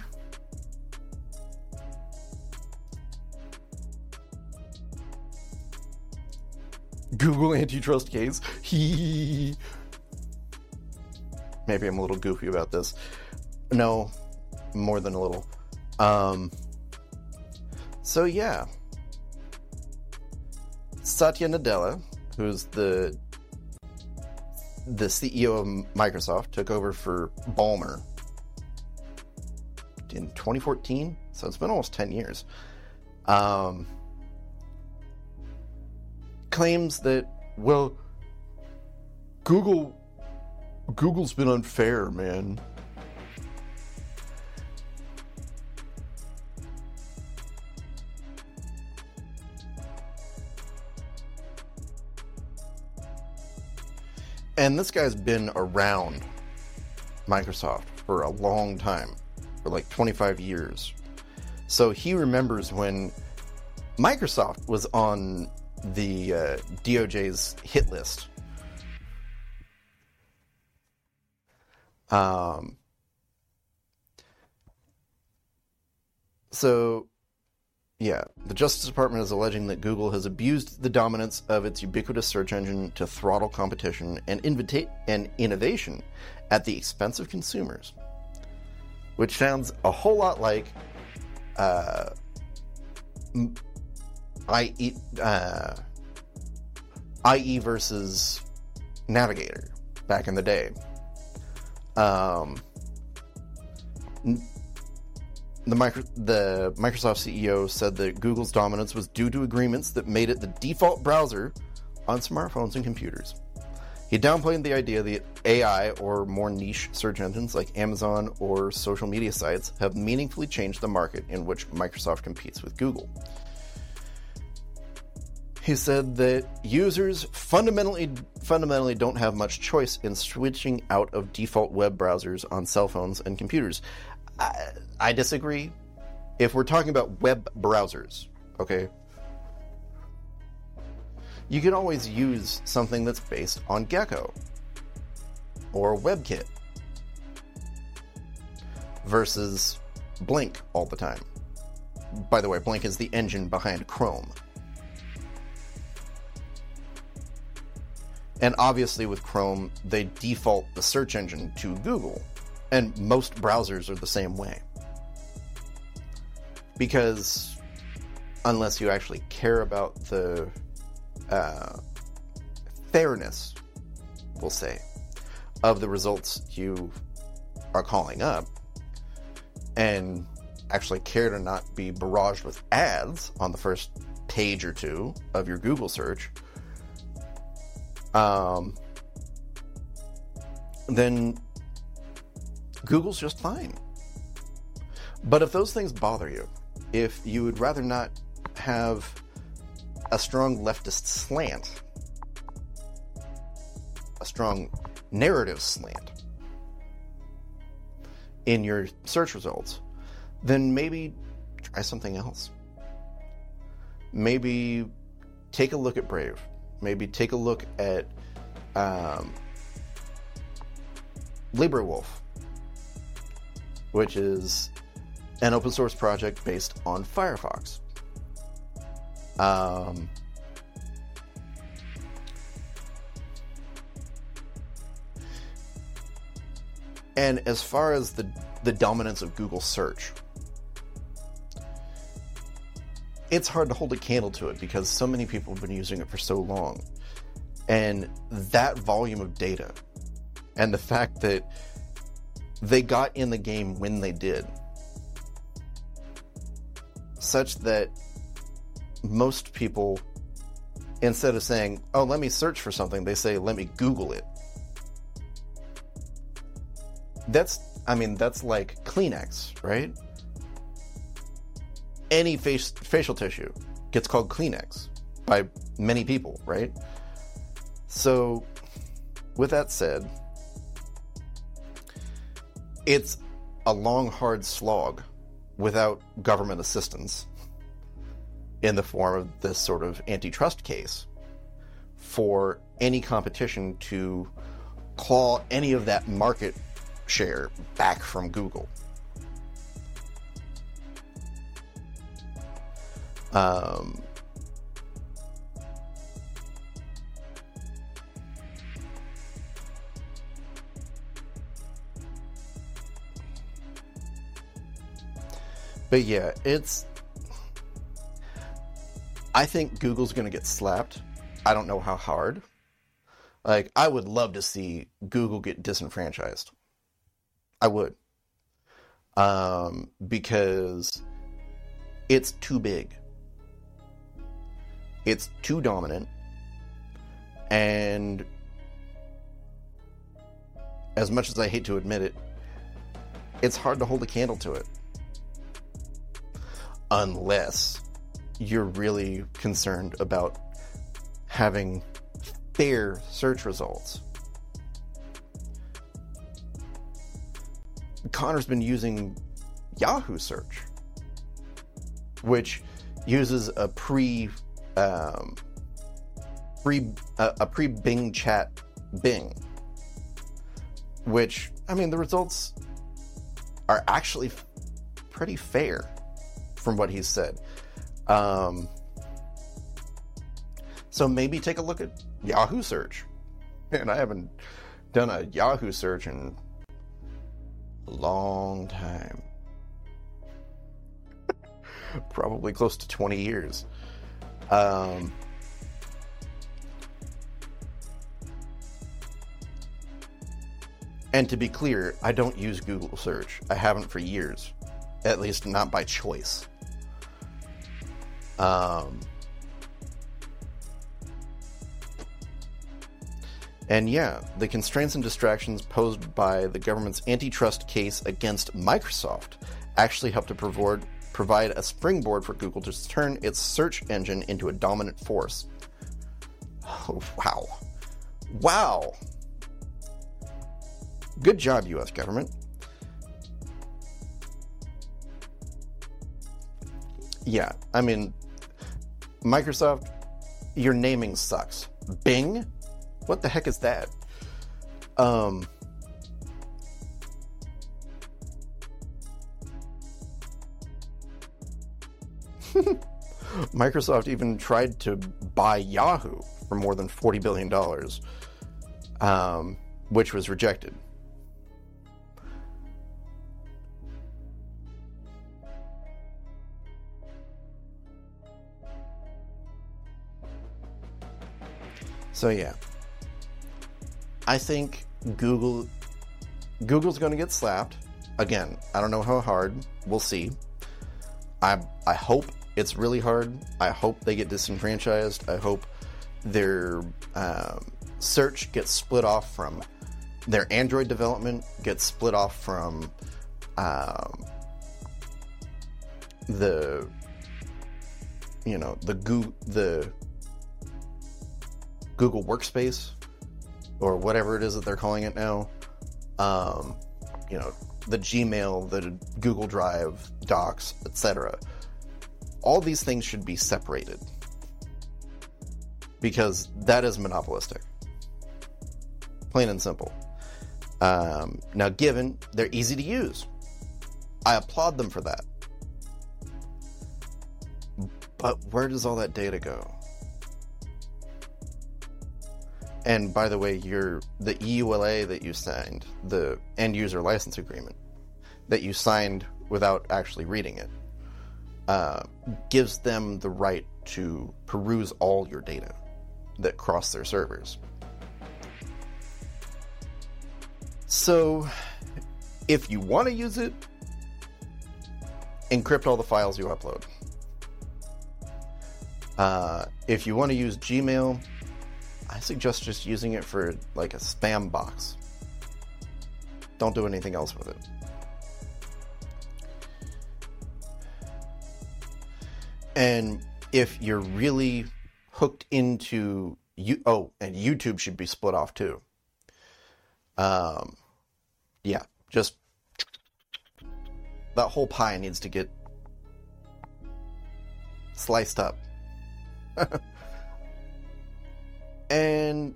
Google antitrust case. He maybe I'm a little goofy about this. No, more than a little. Um, so yeah, Satya Nadella, who's the the CEO of Microsoft, took over for Ballmer in 2014. So it's been almost 10 years. Um, claims that well, Google Google's been unfair, man. And this guy's been around Microsoft for a long time, for like 25 years. So he remembers when Microsoft was on the uh, DOJ's hit list. Um, so yeah, the Justice Department is alleging that Google has abused the dominance of its ubiquitous search engine to throttle competition and, invita- and innovation at the expense of consumers. Which sounds a whole lot like uh, IE, uh, IE versus Navigator back in the day. Um, the, micro, the Microsoft CEO said that Google's dominance was due to agreements that made it the default browser on smartphones and computers. He downplayed the idea that AI or more niche search engines like Amazon or social media sites have meaningfully changed the market in which Microsoft competes with Google. He said that users fundamentally fundamentally don't have much choice in switching out of default web browsers on cell phones and computers. I, I disagree. If we're talking about web browsers, okay, you can always use something that's based on Gecko or WebKit versus Blink all the time. By the way, Blink is the engine behind Chrome. And obviously, with Chrome, they default the search engine to Google. And most browsers are the same way. Because unless you actually care about the uh, fairness, we'll say, of the results you are calling up, and actually care to not be barraged with ads on the first page or two of your Google search, um, then Google's just fine. But if those things bother you, if you would rather not have a strong leftist slant, a strong narrative slant in your search results, then maybe try something else. Maybe take a look at Brave. Maybe take a look at um, LibreWolf, which is an open source project based on Firefox. Um, and as far as the the dominance of Google search, it's hard to hold a candle to it because so many people have been using it for so long. And that volume of data and the fact that they got in the game when they did, such that most people, instead of saying, oh, let me search for something, they say, let me Google it. That's, I mean, that's like Kleenex, right? Any face, facial tissue gets called Kleenex by many people, right? So, with that said, it's a long, hard slog without government assistance in the form of this sort of antitrust case for any competition to claw any of that market share back from Google. Um, but yeah, it's. I think Google's going to get slapped. I don't know how hard. Like, I would love to see Google get disenfranchised. I would. Um, because it's too big. It's too dominant. And as much as I hate to admit it, it's hard to hold a candle to it. Unless you're really concerned about having fair search results. Connor's been using Yahoo search, which uses a pre um, pre a pre Bing chat Bing, which I mean the results are actually pretty fair from what he said. Um, so maybe take a look at Yahoo search. And I haven't done a Yahoo search in a long time. Probably close to 20 years. Um, and to be clear, I don't use Google search. I haven't for years. At least not by choice. Um, And yeah, the constraints and distractions posed by the government's antitrust case against Microsoft actually helped to provide, provide a springboard for Google to turn its search engine into a dominant force. Oh, wow. Wow. Good job, US government. Yeah, I mean, Microsoft, your naming sucks. Bing, what the heck is that? Um, Microsoft even tried to buy Yahoo for more than $40 billion, um, which was rejected. So, yeah. I think Google Google's going to get slapped. Again, I don't know how hard. We'll see. I I hope it's really hard. I hope they get disenfranchised. I hope their um, search gets split off from their Android development, gets split off from um, the you know the Google the Google Workspace or whatever it is that they're calling it now. Um, you know, the Gmail, the Google Drive, Docs, etc. All these things should be separated because that is monopolistic. Plain and simple. Um, now, given they're easy to use, I applaud them for that. But where does all that data go? And by the way, your the EULA that you signed, the end user license agreement that you signed without actually reading it, uh, gives them the right to peruse all your data that cross their servers. So, if you want to use it, encrypt all the files you upload. Uh, if you want to use Gmail, I suggest just using it for like a spam box. Don't do anything else with it. And if you're really hooked into you oh, and YouTube should be split off too. Um, yeah, just that whole pie needs to get sliced up. and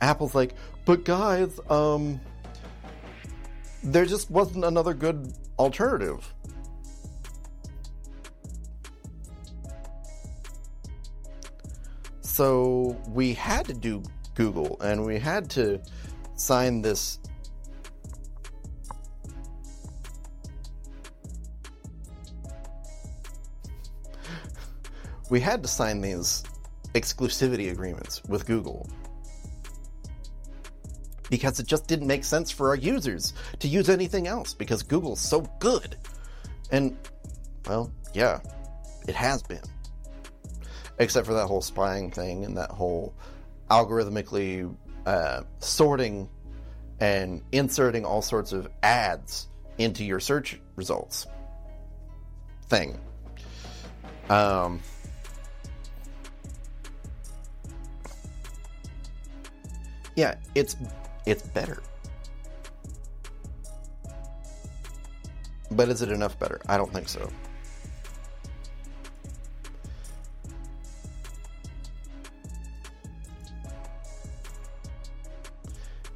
Apple's like, but guys, um, there just wasn't another good alternative. So we had to do Google and we had to sign this we had to sign these exclusivity agreements with Google because it just didn't make sense for our users to use anything else because Google's so good. And, well, yeah, it has been. Except for that whole spying thing and that whole algorithmically uh, sorting and inserting all sorts of ads into your search results thing. Um, yeah, it's it's better. But is it enough better? I don't think so.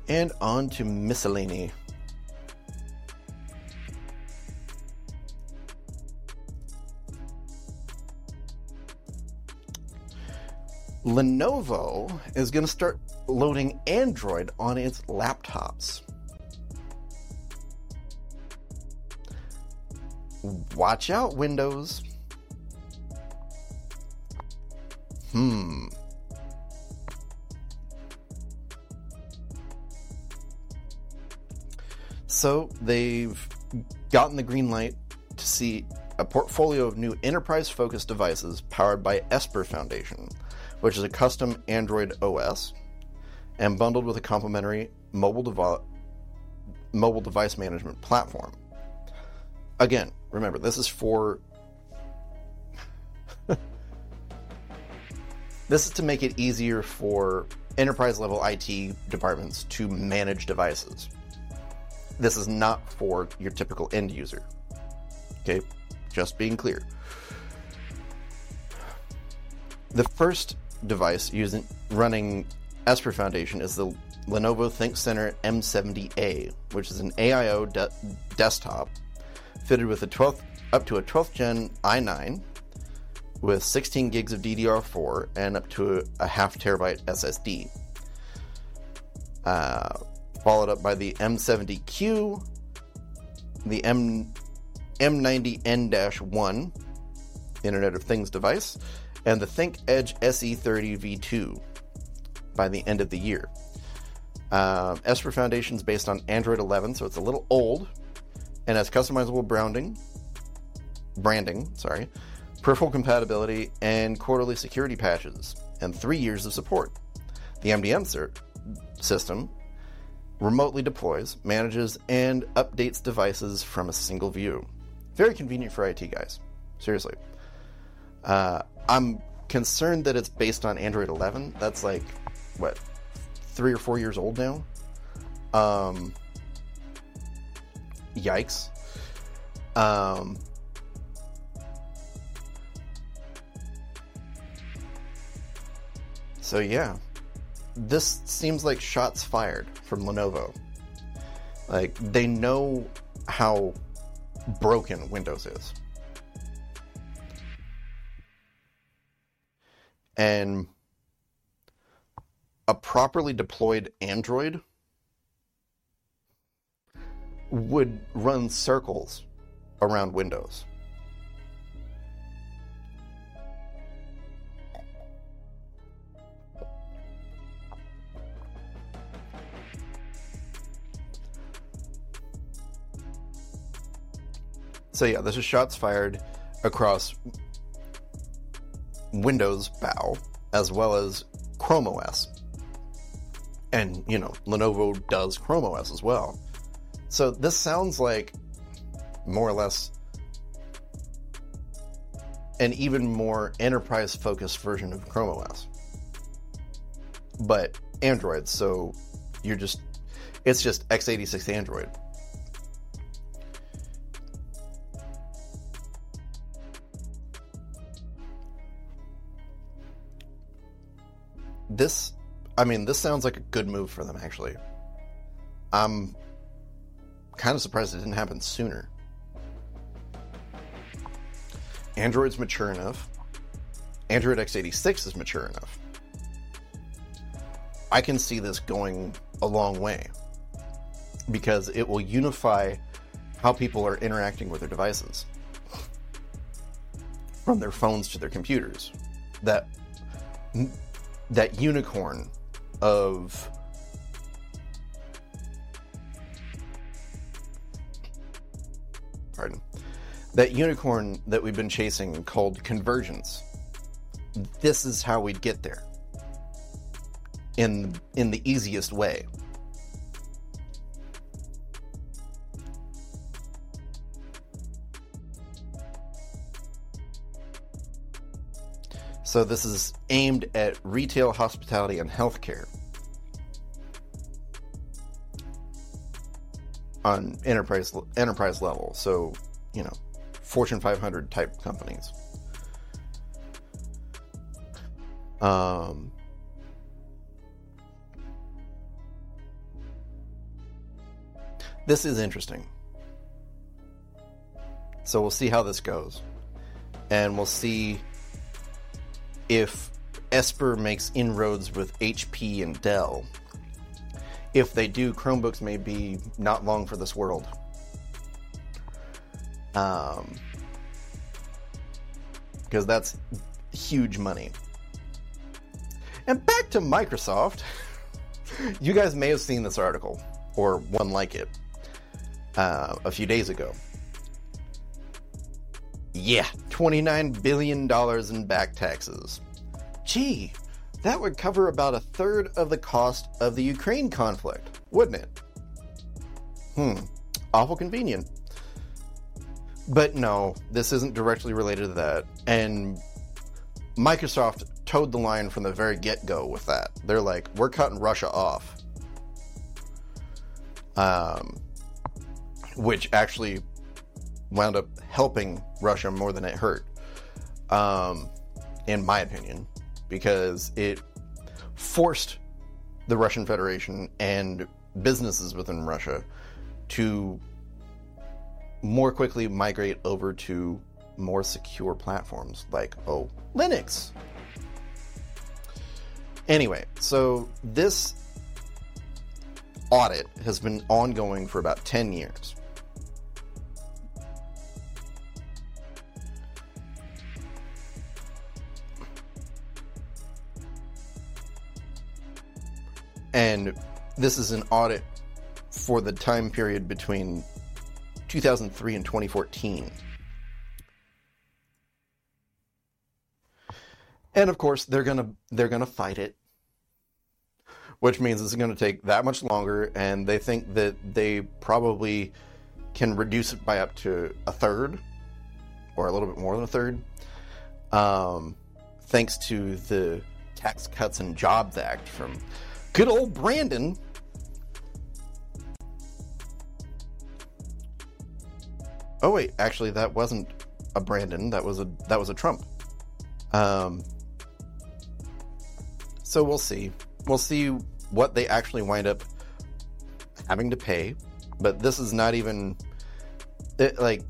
And on to miscellany. Lenovo is going to start loading Android on its laptops. Watch out, Windows. Hmm. So they've gotten the green light to see a portfolio of new enterprise focused devices powered by Esper Foundation, which is a custom Android OS and bundled with a complementary mobile, devi- mobile device management platform. Again, remember, this is for. this is to make it easier for enterprise level IT departments to manage devices. This is not for your typical end user. Okay, just being clear. The first device using running Esper Foundation is the Lenovo ThinkCentre M70A, which is an AIO de- desktop fitted with a 12th up to a 12th gen i9 with 16 gigs of DDR4 and up to a, a half terabyte SSD. Uh, followed up by the M70Q, the M M90N-1 Internet of Things device, and the ThinkEdge SE30 V2 by the end of the year. Uh, Esper Foundation is based on Android 11, so it's a little old, and has customizable branding, branding, sorry, peripheral compatibility, and quarterly security patches, and three years of support. The MDM cert system remotely deploys, manages, and updates devices from a single view. Very convenient for IT guys. Seriously. Uh, I'm concerned that it's based on Android 11. That's like what three or four years old now. Um, yikes. Um, so yeah, this seems like shots fired from Lenovo. Like they know how broken Windows is. And a properly deployed Android would run circles around Windows. So yeah, this is shots fired across Windows bow as well as Chrome OS and you know Lenovo does Chrome OS as well. So this sounds like more or less an even more enterprise focused version of Chrome OS. but Android. So you're just, it's just x86 Android. This, I mean, this sounds like a good move for them, actually. I'm kind of surprised it didn't happen sooner. Android's mature enough. Android x86 is mature enough. I can see this going a long way because it will unify how people are interacting with their devices from their phones to their computers. That that unicorn of pardon. That unicorn that we've been chasing called convergence. This is how we'd get there. In in the easiest way So this is aimed at retail, hospitality, and healthcare. On enterprise enterprise level, so you know, Fortune 500 type companies. Um, this is interesting. So we'll see how this goes, and we'll see if Esper makes inroads with HP and Dell. If they do, Chromebooks may be not long for this world. Um, because that's huge money. And back to Microsoft. you guys may have seen this article, or one like it, uh, a few days ago. Yeah, $29 billion in back taxes. Gee, that would cover about a third of the cost of the Ukraine conflict, wouldn't it? Hmm, awful convenient. But no, this isn't directly related to that. And Microsoft toed the line from the very get go with that. They're like, we're cutting Russia off. Um, which actually wound up helping Russia more than it hurt, um, in my opinion, because it forced the Russian Federation and businesses within Russia to more quickly migrate over to more secure platforms like, oh, Linux. Anyway, so this audit has been ongoing for about 10 years. And this is an audit for the time period between 2003 and 2014. And of course, they're going to they're going to fight it. Which means it's going to take that much longer and they think that they probably can reduce it by up to a third or a little bit more than a third. Um, thanks to the Tax Cuts and Jobs Act from Good old Brandon. Oh wait, actually that wasn't a Brandon, that was a that was a Trump. Um so we'll see. We'll see what they actually wind up having to pay, but this is not even it, like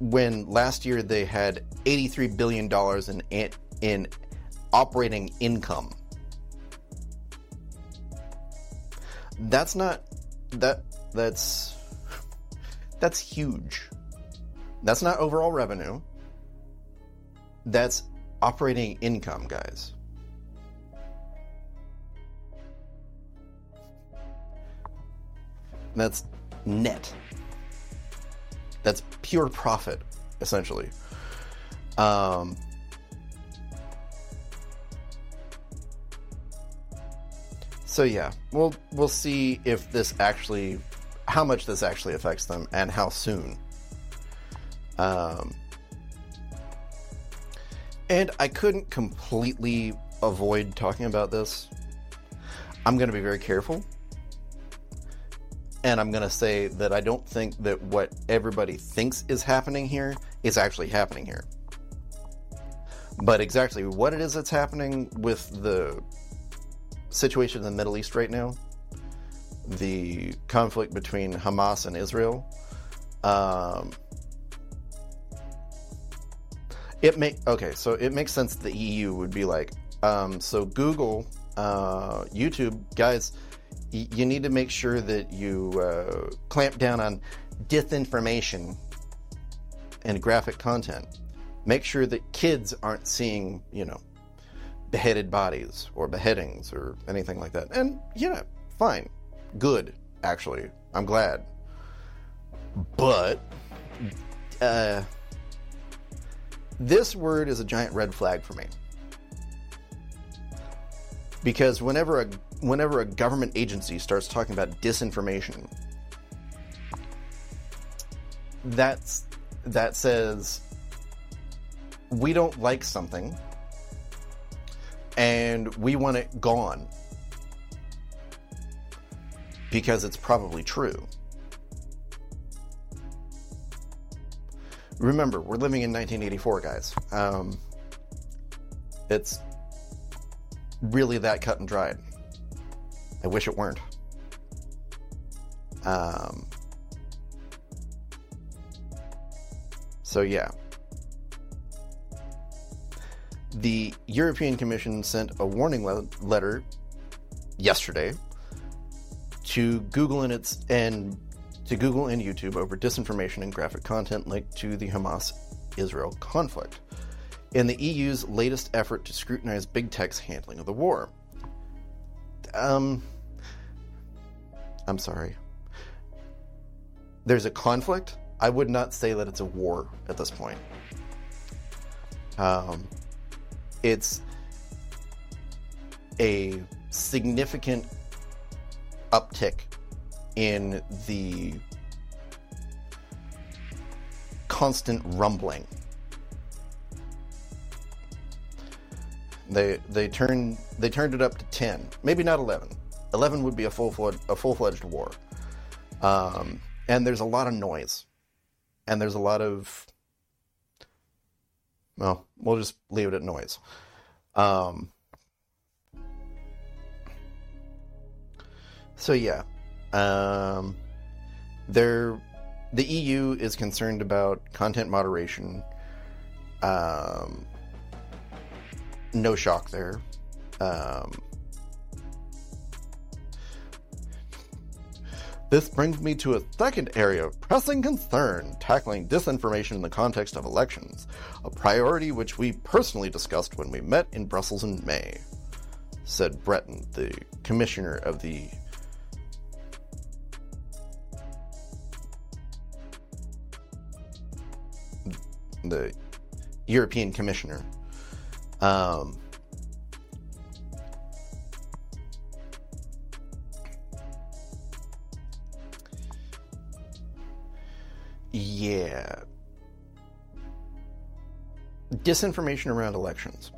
when last year they had 83 billion dollars in in operating income that's not that that's that's huge. That's not overall revenue. That's operating income, guys. That's net. That's pure profit, essentially. Um, So yeah, we'll we'll see if this actually, how much this actually affects them, and how soon. Um, and I couldn't completely avoid talking about this. I'm going to be very careful. And I'm going to say that I don't think that what everybody thinks is happening here is actually happening here. But exactly what it is that's happening with the situation in the Middle East right now, the conflict between Hamas and Israel, um, it make okay. So it makes sense the EU would be like, um, so Google, uh, YouTube, guys, y- you need to make sure that you uh, clamp down on disinformation and graphic content. Make sure that kids aren't seeing, you know, beheaded bodies or beheadings or anything like that. And yeah, fine, good. Actually, I'm glad. But uh, this word is a giant red flag for me because whenever a whenever a government agency starts talking about disinformation, that's that says we don't like something and we want it gone because it's probably true. Remember, we're living in 1984, guys. Um, it's really that cut and dried. I wish it weren't. Um, so, yeah. The European Commission sent a warning le- letter yesterday to Google and its and to Google and YouTube over disinformation and graphic content linked to the Hamas Israel conflict in the EU's latest effort to scrutinize big tech's handling of the war. Um, I'm sorry. There's a conflict. I would not say that it's a war at this point. Um, it's a significant uptick in the constant rumbling. They they turned they turned it up to ten, maybe not eleven. Eleven would be a full a full fledged war, um, and there's a lot of noise, and there's a lot of well, we'll just leave it at noise. Um, so yeah, um, there, the EU is concerned about content moderation. Um, no shock there. Um, This brings me to a second area of pressing concern tackling disinformation in the context of elections, a priority which we personally discussed when we met in Brussels in May, said Breton, the commissioner of the the European Commissioner. Um, yeah. Disinformation around elections.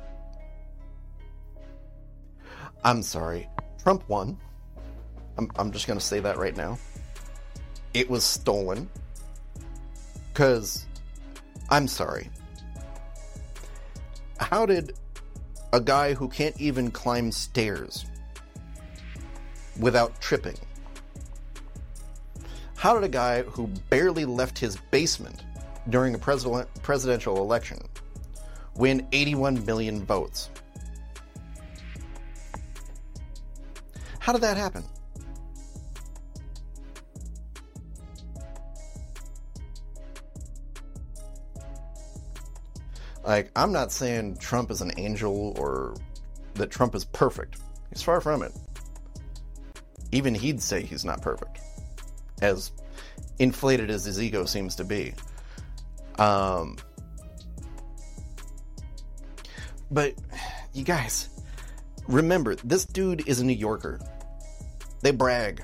I'm sorry. Trump won. I'm, I'm just going to say that right now. It was stolen. Because, I'm sorry. How did a guy who can't even climb stairs without tripping how did a guy who barely left his basement during a president, presidential election win 81 million votes? How did that happen? Like, I'm not saying Trump is an angel or that Trump is perfect. He's far from it. Even he'd say he's not perfect as inflated as his ego seems to be. Um, but you guys, remember, this dude is a New Yorker. They brag.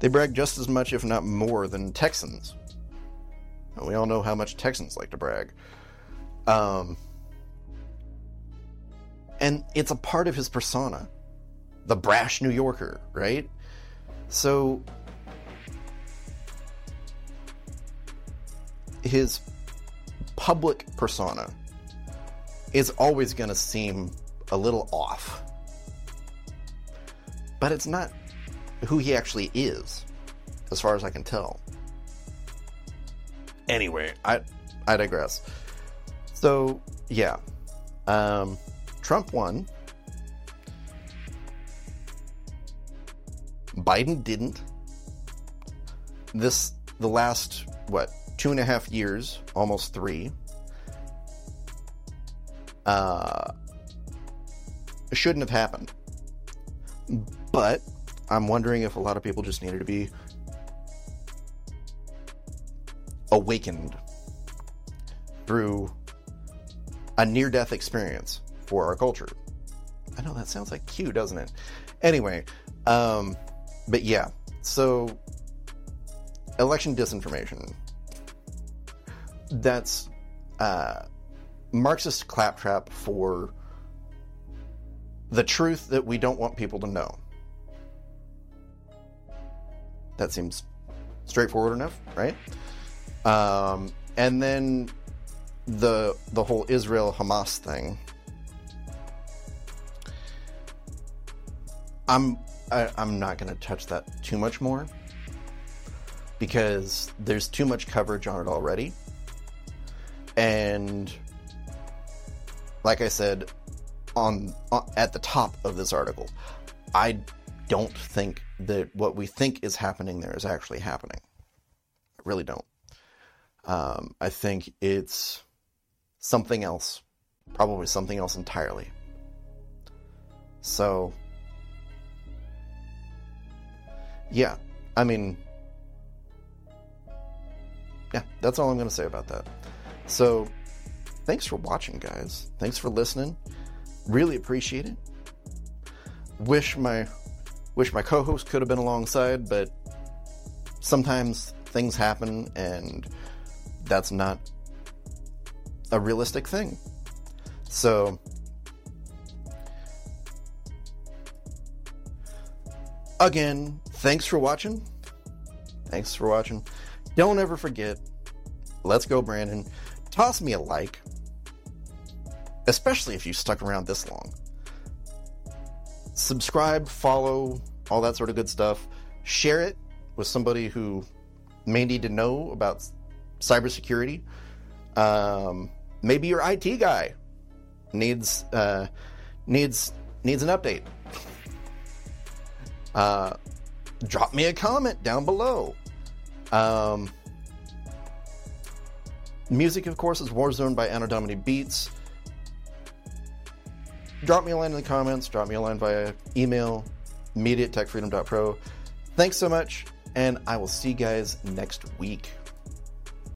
They brag just as much, if not more, than Texans. And we all know how much Texans like to brag. Um, And it's a part of his persona. The brash New Yorker, right? So his public persona is always going to seem a little off. But it's not who he actually is, as far as I can tell. Anyway, I I digress. So yeah, um, Trump won. Biden didn't. This the last what two and a half years, almost three. Uh, shouldn't have happened. But I'm wondering if a lot of people just needed to be awakened through a near death experience for our culture. I know that sounds like Q, doesn't it? Anyway, um, but yeah, so election disinformation. That's uh, Marxist claptrap for the truth that we don't want people to know. That seems straightforward enough, right? Um, and then the the whole Israel Hamas thing. I'm I, am i am not going to touch that too much more because there's too much coverage on it already, and like I said on, on at the top of this article, I don't think that what we think is happening there is actually happening. I really don't. Um, I think it's something else, probably something else entirely. So, yeah, I mean, yeah, that's all I'm going to say about that. So, thanks for watching, guys. Thanks for listening. Really appreciate it. Wish my wish my co-host could have been alongside, but sometimes things happen and that's not a realistic thing. So again, thanks for watching. Thanks for watching. Don't ever forget, let's go, Brandon. Toss me a like, especially if you stuck around this long. Subscribe, follow, all that sort of good stuff. Share it with somebody who may need to know about cybersecurity. Um, maybe your IT guy needs uh, needs needs an update. Uh, drop me a comment down below. Um, music, of course, is Warzone by Anno Domini Beats. Drop me a line in the comments. Drop me a line via email, media at techfreedom.pro. Thanks so much, and I will see you guys next week.